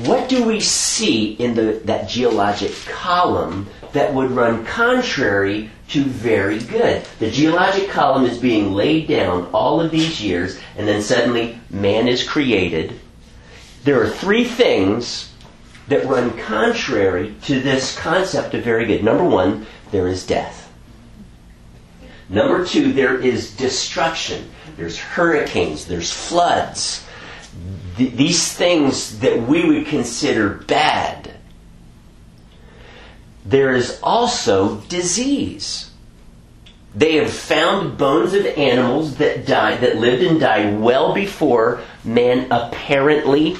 what do we see in the, that geologic column that would run contrary to very good. The geologic column is being laid down all of these years, and then suddenly man is created. There are three things that run contrary to this concept of very good. Number one, there is death. Number two, there is destruction. There's hurricanes, there's floods. Th- these things that we would consider bad. There is also disease. They have found bones of animals that died, that lived and died well before man apparently,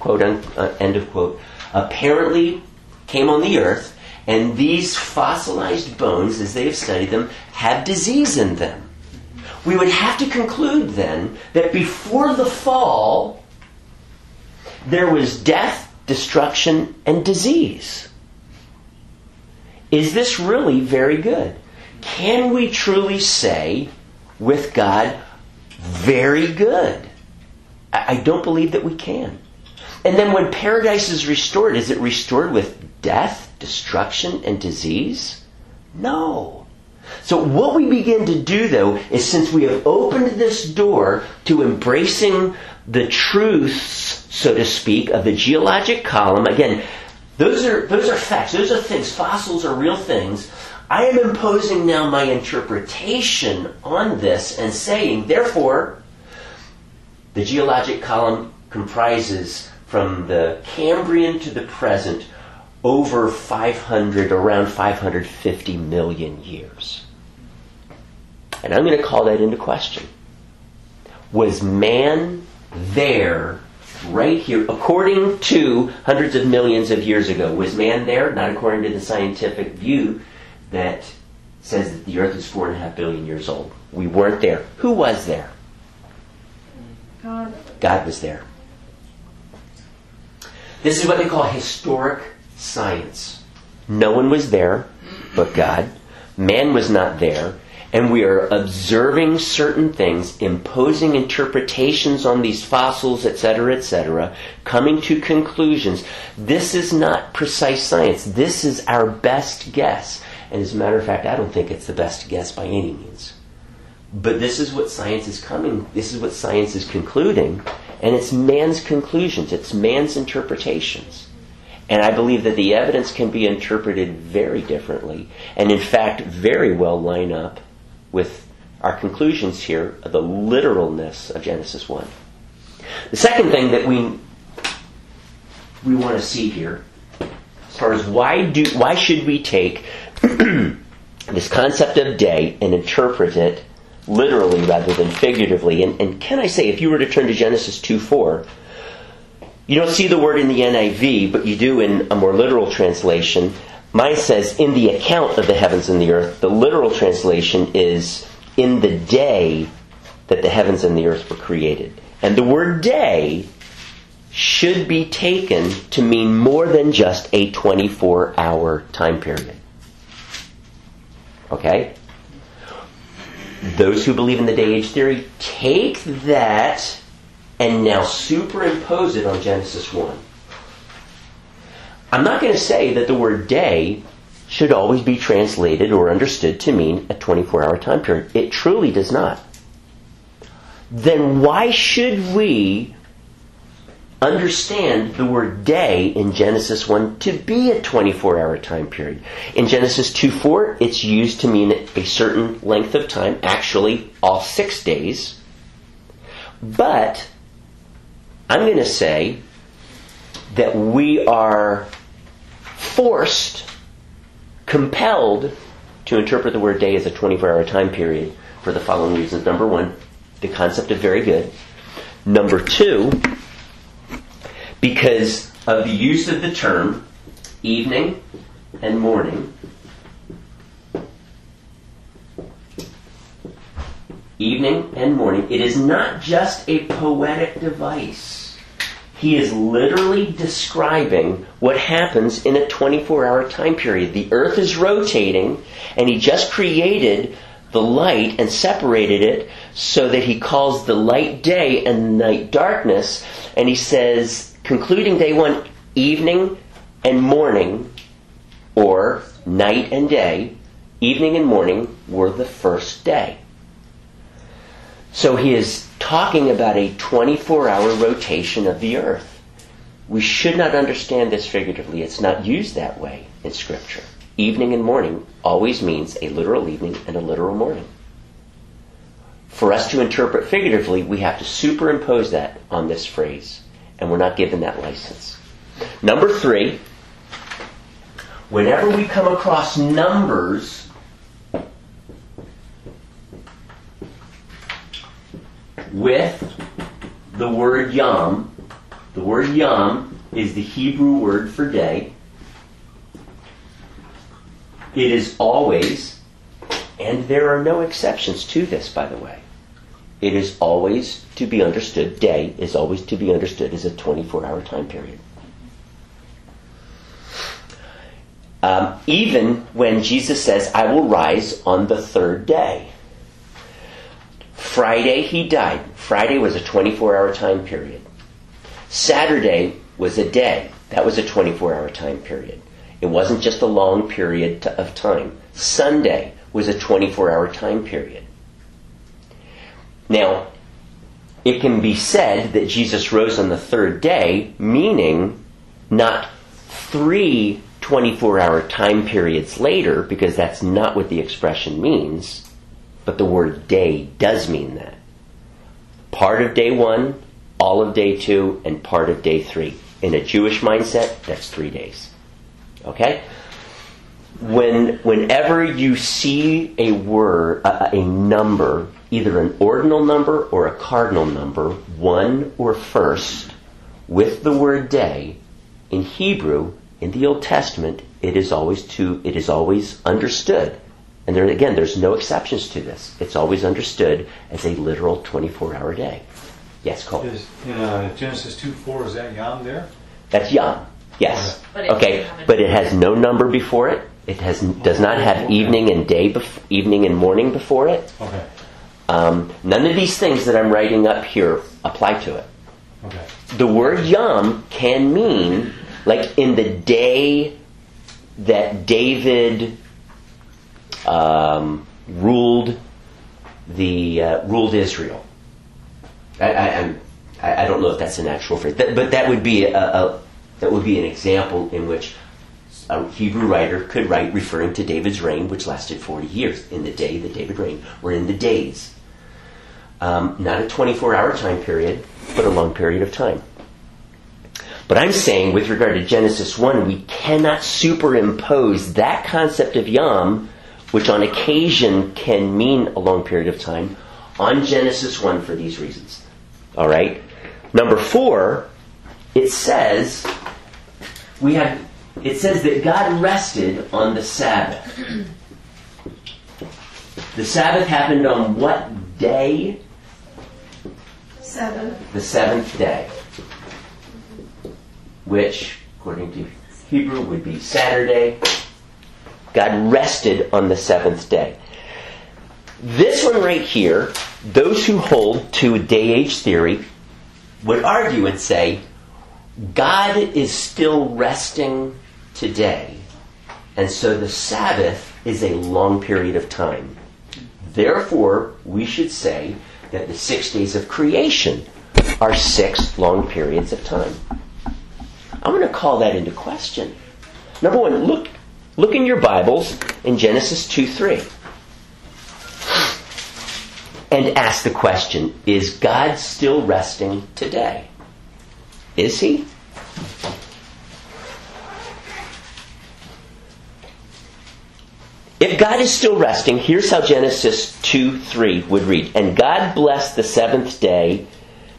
quote, uh, end of quote, apparently came on the earth, and these fossilized bones, as they have studied them, have disease in them. We would have to conclude then that before the fall, there was death, destruction, and disease. Is this really very good? Can we truly say with God, very good? I don't believe that we can. And then when paradise is restored, is it restored with death, destruction, and disease? No. So what we begin to do though is since we have opened this door to embracing the truths, so to speak, of the geologic column, again, those are those are facts, those are things, fossils are real things. I am imposing now my interpretation on this and saying, therefore, the geologic column comprises from the Cambrian to the present over 500, around 550 million years. And I'm going to call that into question. Was man there right here, according to hundreds of millions of years ago? Was man there? Not according to the scientific view that says that the earth is four and a half billion years old. We weren't there. Who was there? God. God was there. This is what they call historic science. No one was there but God. Man was not there. And we are observing certain things, imposing interpretations on these fossils, etc., etc., coming to conclusions. This is not precise science. This is our best guess. And as a matter of fact, I don't think it's the best guess by any means. But this is what science is coming, this is what science is concluding, and it's man's conclusions, it's man's interpretations. And I believe that the evidence can be interpreted very differently, and in fact, very well line up with our conclusions here of the literalness of Genesis 1. The second thing that we we want to see here, as far as why do why should we take [CLEARS THROAT] this concept of day and interpret it literally rather than figuratively. And, and, can I say, if you were to turn to Genesis 2 4, you don't see the word in the NIV, but you do in a more literal translation. Mine says, in the account of the heavens and the earth. The literal translation is, in the day that the heavens and the earth were created. And the word day should be taken to mean more than just a 24 hour time period. Okay? those who believe in the day age theory take that and now superimpose it on Genesis 1. I'm not going to say that the word day should always be translated or understood to mean a 24 hour time period. It truly does not. Then why should we understand the word day in Genesis 1 to be a 24 hour time period. In Genesis 2 4, it's used to mean a certain length of time, actually, all six days. But I'm going to say that we are forced, compelled to interpret the word day as a 24 hour time period for the following reasons. Number one, the concept of very good. Number two, because of the use of the term evening and morning. Evening and morning. It is not just a poetic device. He is literally describing what happens in a 24 hour time period. The earth is rotating, and he just created the light and separated it so that he calls the light day and night darkness. And he says, concluding day one, evening and morning, or night and day, evening and morning were the first day. So he is talking about a 24 hour rotation of the earth. We should not understand this figuratively. It's not used that way in Scripture. Evening and morning always means a literal evening and a literal morning. For us to interpret figuratively, we have to superimpose that on this phrase, and we're not given that license. Number three, whenever we come across numbers with the word yom, the word yom is the Hebrew word for day. It is always, and there are no exceptions to this, by the way. It is always to be understood, day is always to be understood as a 24 hour time period. Um, even when Jesus says, I will rise on the third day. Friday, he died. Friday was a 24 hour time period. Saturday was a day. That was a 24 hour time period. It wasn't just a long period of time. Sunday was a 24 hour time period. Now, it can be said that Jesus rose on the third day, meaning not three 24 hour time periods later, because that's not what the expression means, but the word day does mean that. Part of day one, all of day two, and part of day three. In a Jewish mindset, that's three days. Okay? When, whenever you see a word, a, a number, either an ordinal number or a cardinal number, one or first, with the word day, in Hebrew, in the Old Testament, it is always to it is always understood. And there again, there's no exceptions to this. It's always understood as a literal 24-hour day. Yes, Cole. Is, in uh, Genesis 2 4, is that Yom there? That's Yom. Yes. But it Okay, doesn't have a- but it has no number before it. It has does not have evening and day, bef- evening and morning before it. Okay. Um, none of these things that I'm writing up here apply to it. Okay. the word yom can mean like in the day that David um, ruled the uh, ruled Israel. I, I, I don't know if that's an actual phrase, but that would be a, a that would be an example in which a Hebrew writer could write referring to David's reign, which lasted 40 years, in the day that David reigned, or in the days. Um, not a 24 hour time period, but a long period of time. But I'm saying, with regard to Genesis 1, we cannot superimpose that concept of Yom, which on occasion can mean a long period of time, on Genesis 1 for these reasons. All right? Number four, it says, we have, it says that God rested on the Sabbath. The Sabbath happened on what day? Seven. the seventh day, which, according to Hebrew, would be Saturday. God rested on the seventh day. This one right here, those who hold to a day age theory would argue and say, God is still resting today, and so the Sabbath is a long period of time. Therefore, we should say that the six days of creation are six long periods of time. I'm going to call that into question. Number one, look, look in your Bibles in Genesis 2 3. And ask the question Is God still resting today? Is He? If God is still resting, here's how Genesis 2 3 would read. And God blessed the seventh day,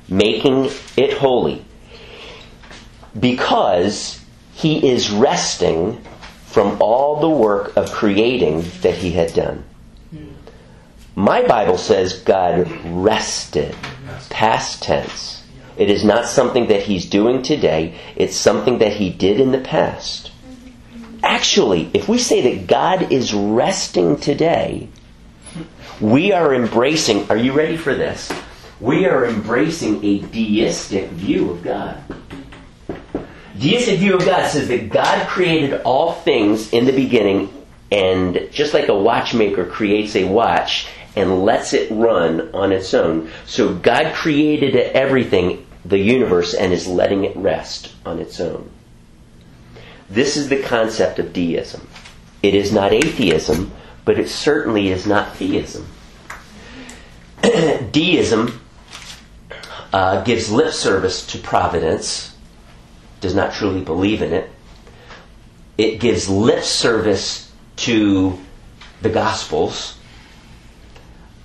making it holy, because he is resting from all the work of creating that he had done. My Bible says God rested, past tense. It is not something that he's doing today, it's something that he did in the past. Actually, if we say that God is resting today, we are embracing, are you ready for this? We are embracing a deistic view of God. Deistic view of God says that God created all things in the beginning And just like a watchmaker creates a watch and lets it run on its own, so God created everything, the universe, and is letting it rest on its own. This is the concept of deism. It is not atheism, but it certainly is not theism. [CLEARS THROAT] deism uh, gives lip service to providence, does not truly believe in it. It gives lip service to the Gospels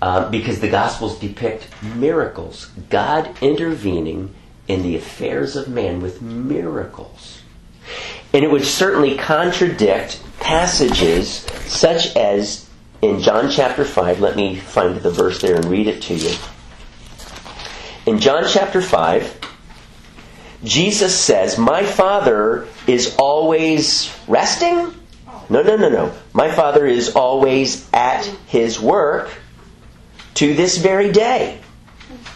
uh, because the Gospels depict miracles, God intervening in the affairs of man with miracles. And it would certainly contradict passages such as in John chapter 5, let me find the verse there and read it to you. In John chapter 5, Jesus says, My Father is always resting? No, no, no, no. My Father is always at His work to this very day.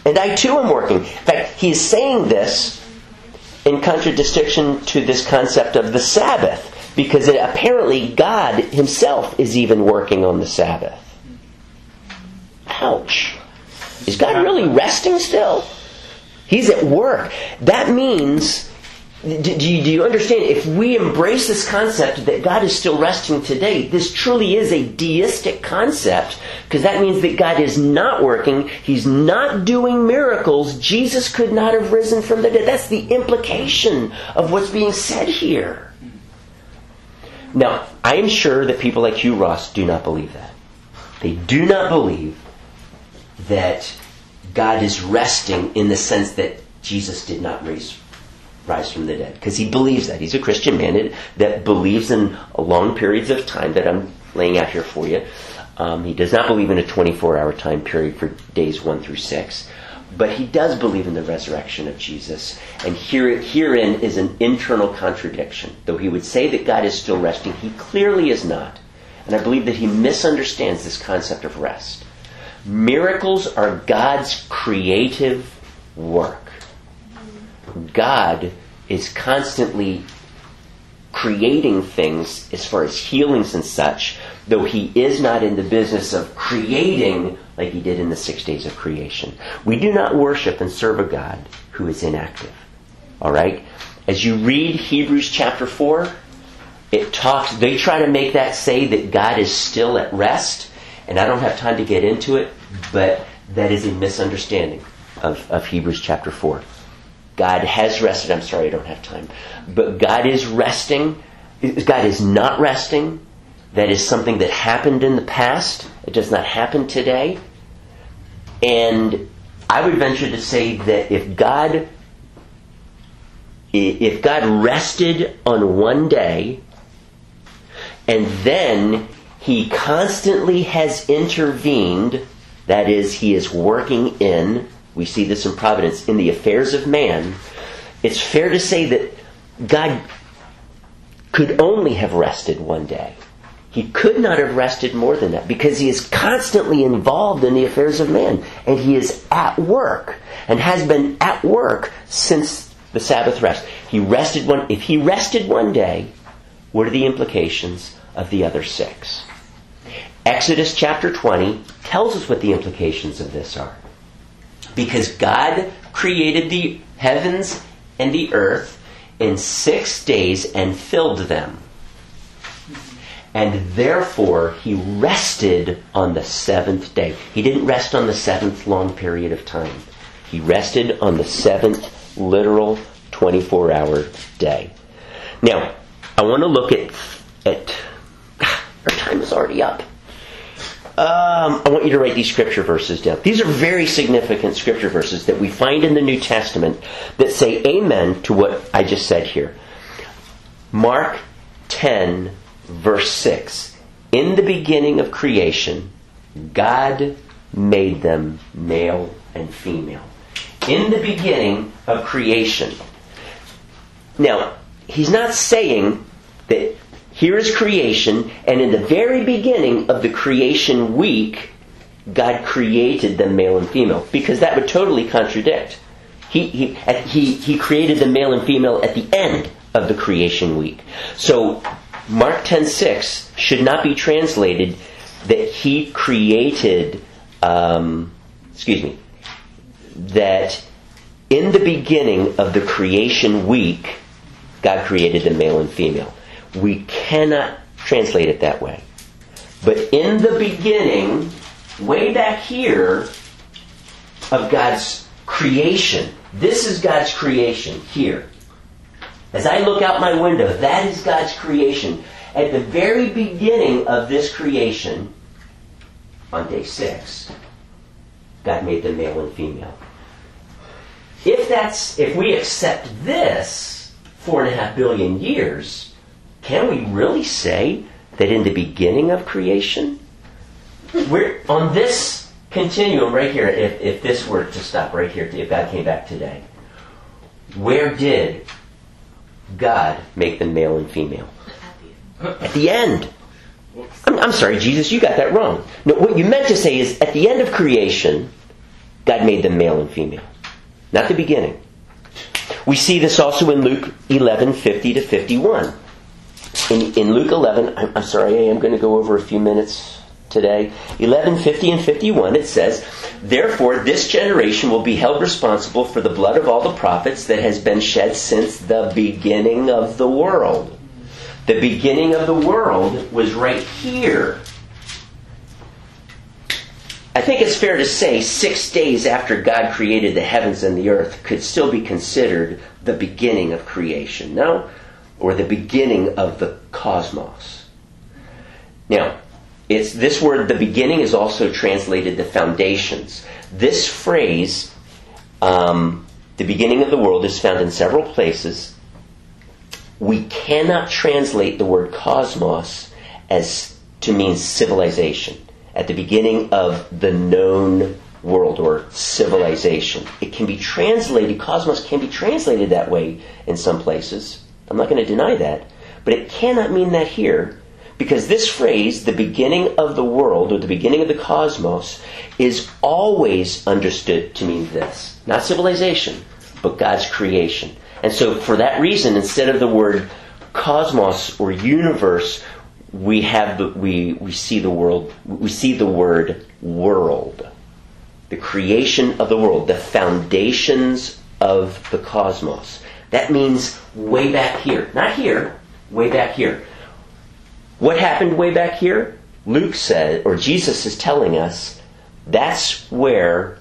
And I too am working. In fact, He is saying this in contradistinction to this concept of the Sabbath, because it, apparently God Himself is even working on the Sabbath. Ouch. Is God really resting still? He's at work. That means, do you, do you, understand? If we embrace this concept that God is still resting today, this truly is a deistic concept because that means that God is not working. He's not doing miracles. Jesus could not have risen from the dead. That's the implication of what's being said here. Now, I am sure that people like Hugh Ross do not believe that. They do not believe that God is resting in the sense that Jesus did not raise, rise from the dead. Because he believes that. He's a Christian man that believes in long periods of time that I'm laying out here for you. Um, he does not believe in a 24 hour time period for days 1 through 6. But he does believe in the resurrection of Jesus. And here, herein is an internal contradiction. Though he would say that God is still resting, he clearly is not. And I believe that he misunderstands this concept of rest. Miracles are God's creative work. God is constantly creating things as far as healings and such, though he is not in the business of creating like he did in the six days of creation. We do not worship and serve a God who is inactive. All right? As you read Hebrews chapter 4, it talks, they try to make that say that God is still at rest and I don't have time to get into it, but that is a misunderstanding of, of Hebrews chapter 4. God has rested. I'm sorry, I don't have time. But God is resting. God is not resting. That is something that happened in the past. It does not happen today. And I would venture to say that if God if God rested on one day and then he constantly has intervened, that is, he is working in, we see this in Providence, in the affairs of man. It's fair to say that God could only have rested one day. He could not have rested more than that because he is constantly involved in the affairs of man and he is at work and has been at work since the Sabbath rest. He rested one if he rested one day, what are the implications of the other six? Exodus chapter 20 tells us what the implications of this are. Because God created the heavens and the earth in six days and filled them. And therefore, he rested on the seventh day. He didn't rest on the seventh long period of time. He rested on the seventh literal 24 hour day. Now, I want to look at, at [SIGHS] our time is already up. Um, I want you to write these scripture verses down. These are very significant scripture verses that we find in the New Testament that say amen to what I just said here. Mark 10, verse 6. In the beginning of creation, God made them male and female. In the beginning of creation. Now, he's not saying that here is creation, and in the very beginning of the creation week, God created them male and female, because that would totally contradict. He, he, he, he created the male and female at the end of the creation week. So Mark 10:6 should not be translated that he created um, excuse me that in the beginning of the creation week God created the male and female. We cannot translate it that way. But in the beginning, way back here of God's creation, this is God's creation here. As I look out my window, that is God's creation. At the very beginning of this creation, on day six, God made them male and female. If that's if we accept this four and a half billion years, can we really say that in the beginning of creation, we're on this continuum right here, if, if this were to stop right here, if God came back today, where did God make them male and female? At the end. I'm, I'm sorry, Jesus, you got that wrong. No, what you meant to say is at the end of creation, God made them male and female, not the beginning. We see this also in Luke 11, 50 to 51. In, in Luke 11, I'm, I'm sorry, I am going to go over a few minutes today. 11, 50 and 51, it says, Therefore, this generation will be held responsible for the blood of all the prophets that has been shed since the beginning of the world. The beginning of the world was right here. I think it's fair to say six days after God created the heavens and the earth could still be considered the beginning of creation, no? Or the beginning of the cosmos. Now, it's this word, the beginning, is also translated the foundations. This phrase, um, the beginning of the world, is found in several places. We cannot translate the word cosmos as to mean civilization at the beginning of the known world or civilization. It can be translated, cosmos can be translated that way in some places. I'm not going to deny that. But it cannot mean that here because this phrase, the beginning of the world or the beginning of the cosmos, is always understood to mean this. Not civilization, but God's creation. And so for that reason, instead of the word cosmos or universe, we have the, we we see the world we see the word world the creation of the world the foundations of the cosmos that means way back here. Not here way back here. What happened way back here? Luke said or jesus is telling us that's where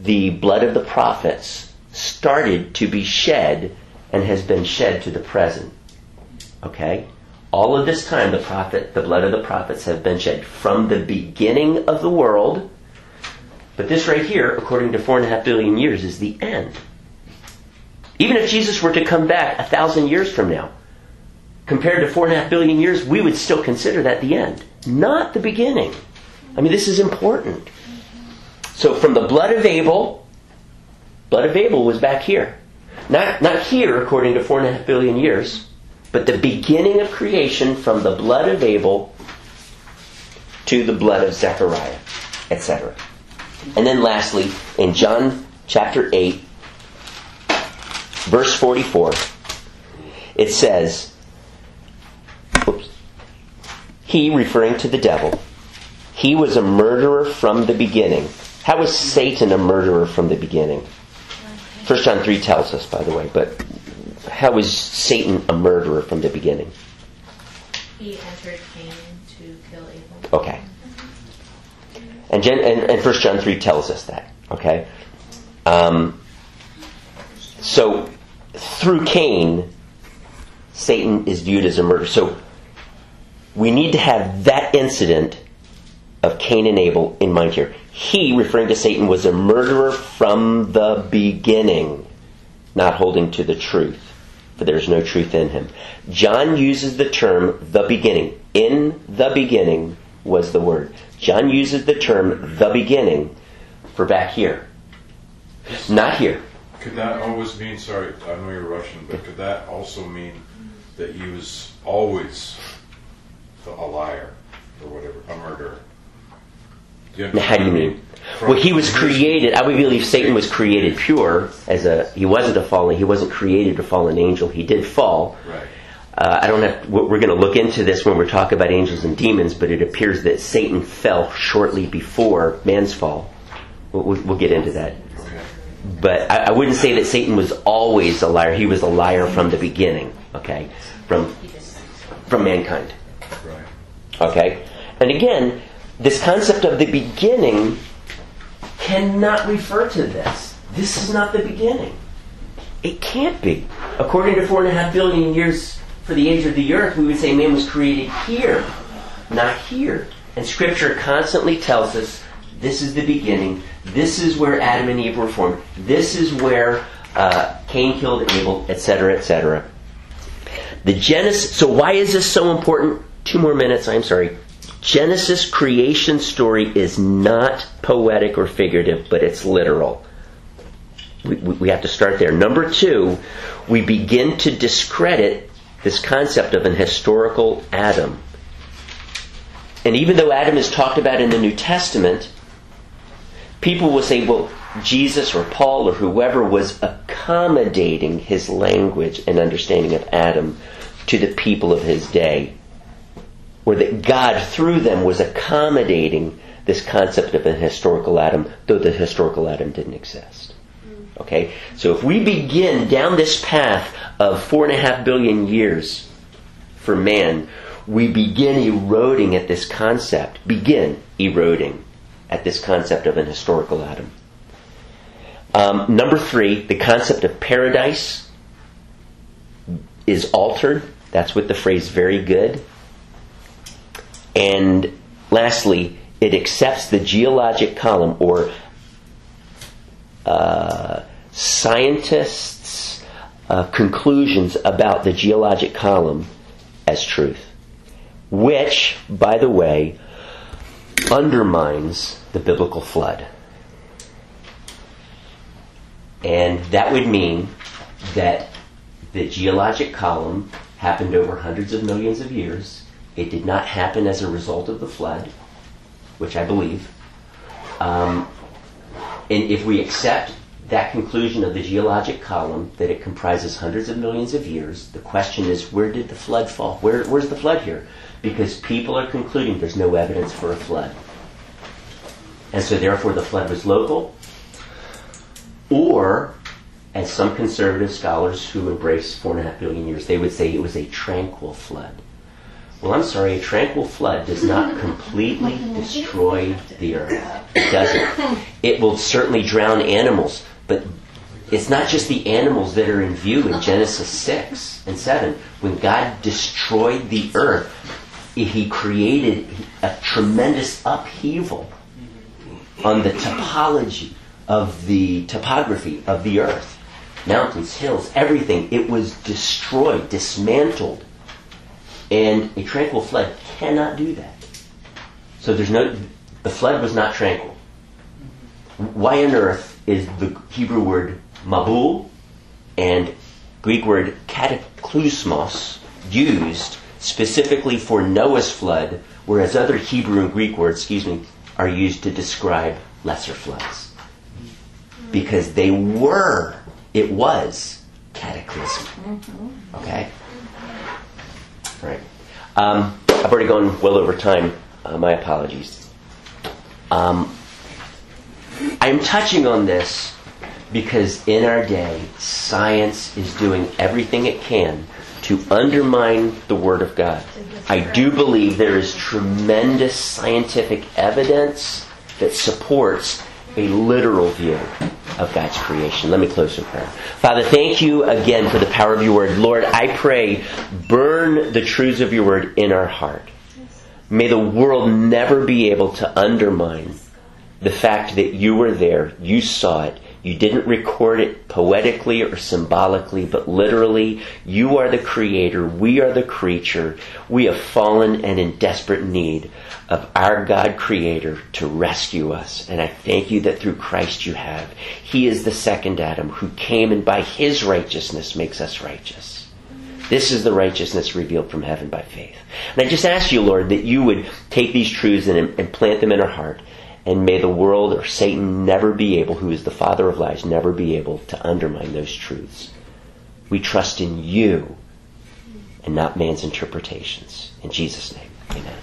the blood of the prophets started to be shed and has been shed to the present. Okay? All of this time, the prophet, the blood of the prophets have been shed from the beginning of the world. But this right here, according to four and a half billion years, is the end. Even if Jesus were to come back a thousand years from now, compared to four and a half billion years, we would still consider that the end, not the beginning. I mean, this is important. So, from the blood of Abel, blood of Abel was back here, not not here, according to four and a half billion years but the beginning of creation from the blood of Abel to the blood of Zechariah, etc. And then lastly, in John chapter 8, verse 44, it says, oops, He, referring to the devil, he was a murderer from the beginning. How was Satan a murderer from the beginning? 1 John 3 tells us, by the way, but how was Satan a murderer from the beginning? He entered Cain to kill Abel. Okay. And, Jen, and, and 1 John 3 tells us that. Okay? Um, so, through Cain, Satan is viewed as a murderer. So, we need to have that incident of Cain and Abel in mind here. He, referring to Satan, was a murderer from the beginning, not holding to the truth for there is no truth in him. John uses the term the beginning. In the beginning was the word. John uses the term the beginning for back here. Not here. Could that always mean, sorry, I know you're Russian, but could that also mean that he was always a liar or whatever, a murderer? Do how do you understand what I mean? Well, he was created. I would believe Satan was created pure as a. He wasn't a fallen. He wasn't created a fallen angel. He did fall. Right. uh, I don't have. We're going to look into this when we're talking about angels and demons, but it appears that Satan fell shortly before man's fall. We'll, we'll get into that. But I, I wouldn't say that Satan was always a liar. He was a liar from the beginning. Okay, from from mankind. Okay, and again, this concept of the beginning cannot refer to this. This is not the beginning. It can't be. According to four and a half billion years for the age of the earth, we would say man was created here, not here. And Scripture constantly tells us this is the beginning. This is where Adam and Eve were formed. This is where uh, Cain killed Abel, etc., etc. The Genesis. So why is this so important? Two more minutes. I'm sorry. Genesis creation story is not poetic or figurative, but it's literal. We, we we have to start there. Number two, we begin to discredit this concept of an historical Adam. And even though Adam is talked about in the New Testament, people will say, well, Jesus or Paul or whoever was accommodating his language and understanding of Adam to the people of his day. Or that God, through them, was accommodating this concept of an historical Adam, though the historical Adam didn't exist. Okay? So if we begin down this path of four and a half billion years for man, we begin eroding at this concept, begin eroding at this concept of an historical Adam. Um, number three, the concept of paradise is altered. That's with the phrase very good. And lastly, it accepts the geologic column or uh, scientists' uh, conclusions about the geologic column as truth, which, by the way, undermines the biblical flood. And that would mean that the geologic column happened over hundreds of millions of years. It did not happen as a result of the flood, which I believe. Um, and if we accept that conclusion of the geologic column, that it comprises hundreds of millions of years, the question is where did the flood fall? Where, where's the flood here? Because people are concluding there's no evidence for a flood. And so therefore the flood was local, or, as some conservative scholars who embrace four and a half billion years, they would say it was a tranquil flood. Well, I'm sorry, a tranquil flood does not completely destroy the earth. It doesn't. It will certainly drown animals, but it's not just the animals that are in view in Genesis 6 and 7. When God destroyed the earth, He created a tremendous upheaval on the topology of the topography of the earth. Mountains, hills, everything. It was destroyed, dismantled. And a tranquil flood cannot do that. So there's no, the flood was not tranquil. Why on earth is the Hebrew word mabul and Greek word cataclysmos used specifically for Noah's flood, whereas other Hebrew and Greek words, excuse me, are used to describe lesser floods? Because they were, it was cataclysm. Okay? Right. Um, I've already gone well over time. Uh, my apologies. Um, I'm touching on this because in our day, science is doing everything it can to undermine the Word of God. I do believe there is tremendous scientific evidence that supports a literal view of God's creation. Let me close in prayer. Father, thank you again for the power of your word. Lord, I pray, burn the truths of your word in our heart. May the world never be able to undermine the fact that you were there, you saw it, you didn't record it poetically or symbolically, but literally, you are the creator, we are the creature. We have fallen and in desperate need of our God creator to rescue us. And I thank you that through Christ you have. He is the second Adam who came and by his righteousness makes us righteous. This is the righteousness revealed from heaven by faith. And I just ask you, Lord, that you would take these truths and, and plant them in our heart. And may the world or Satan never be able, who is the father of lies, never be able to undermine those truths. We trust in you and not man's interpretations. In Jesus' name, amen.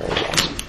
All right, guys.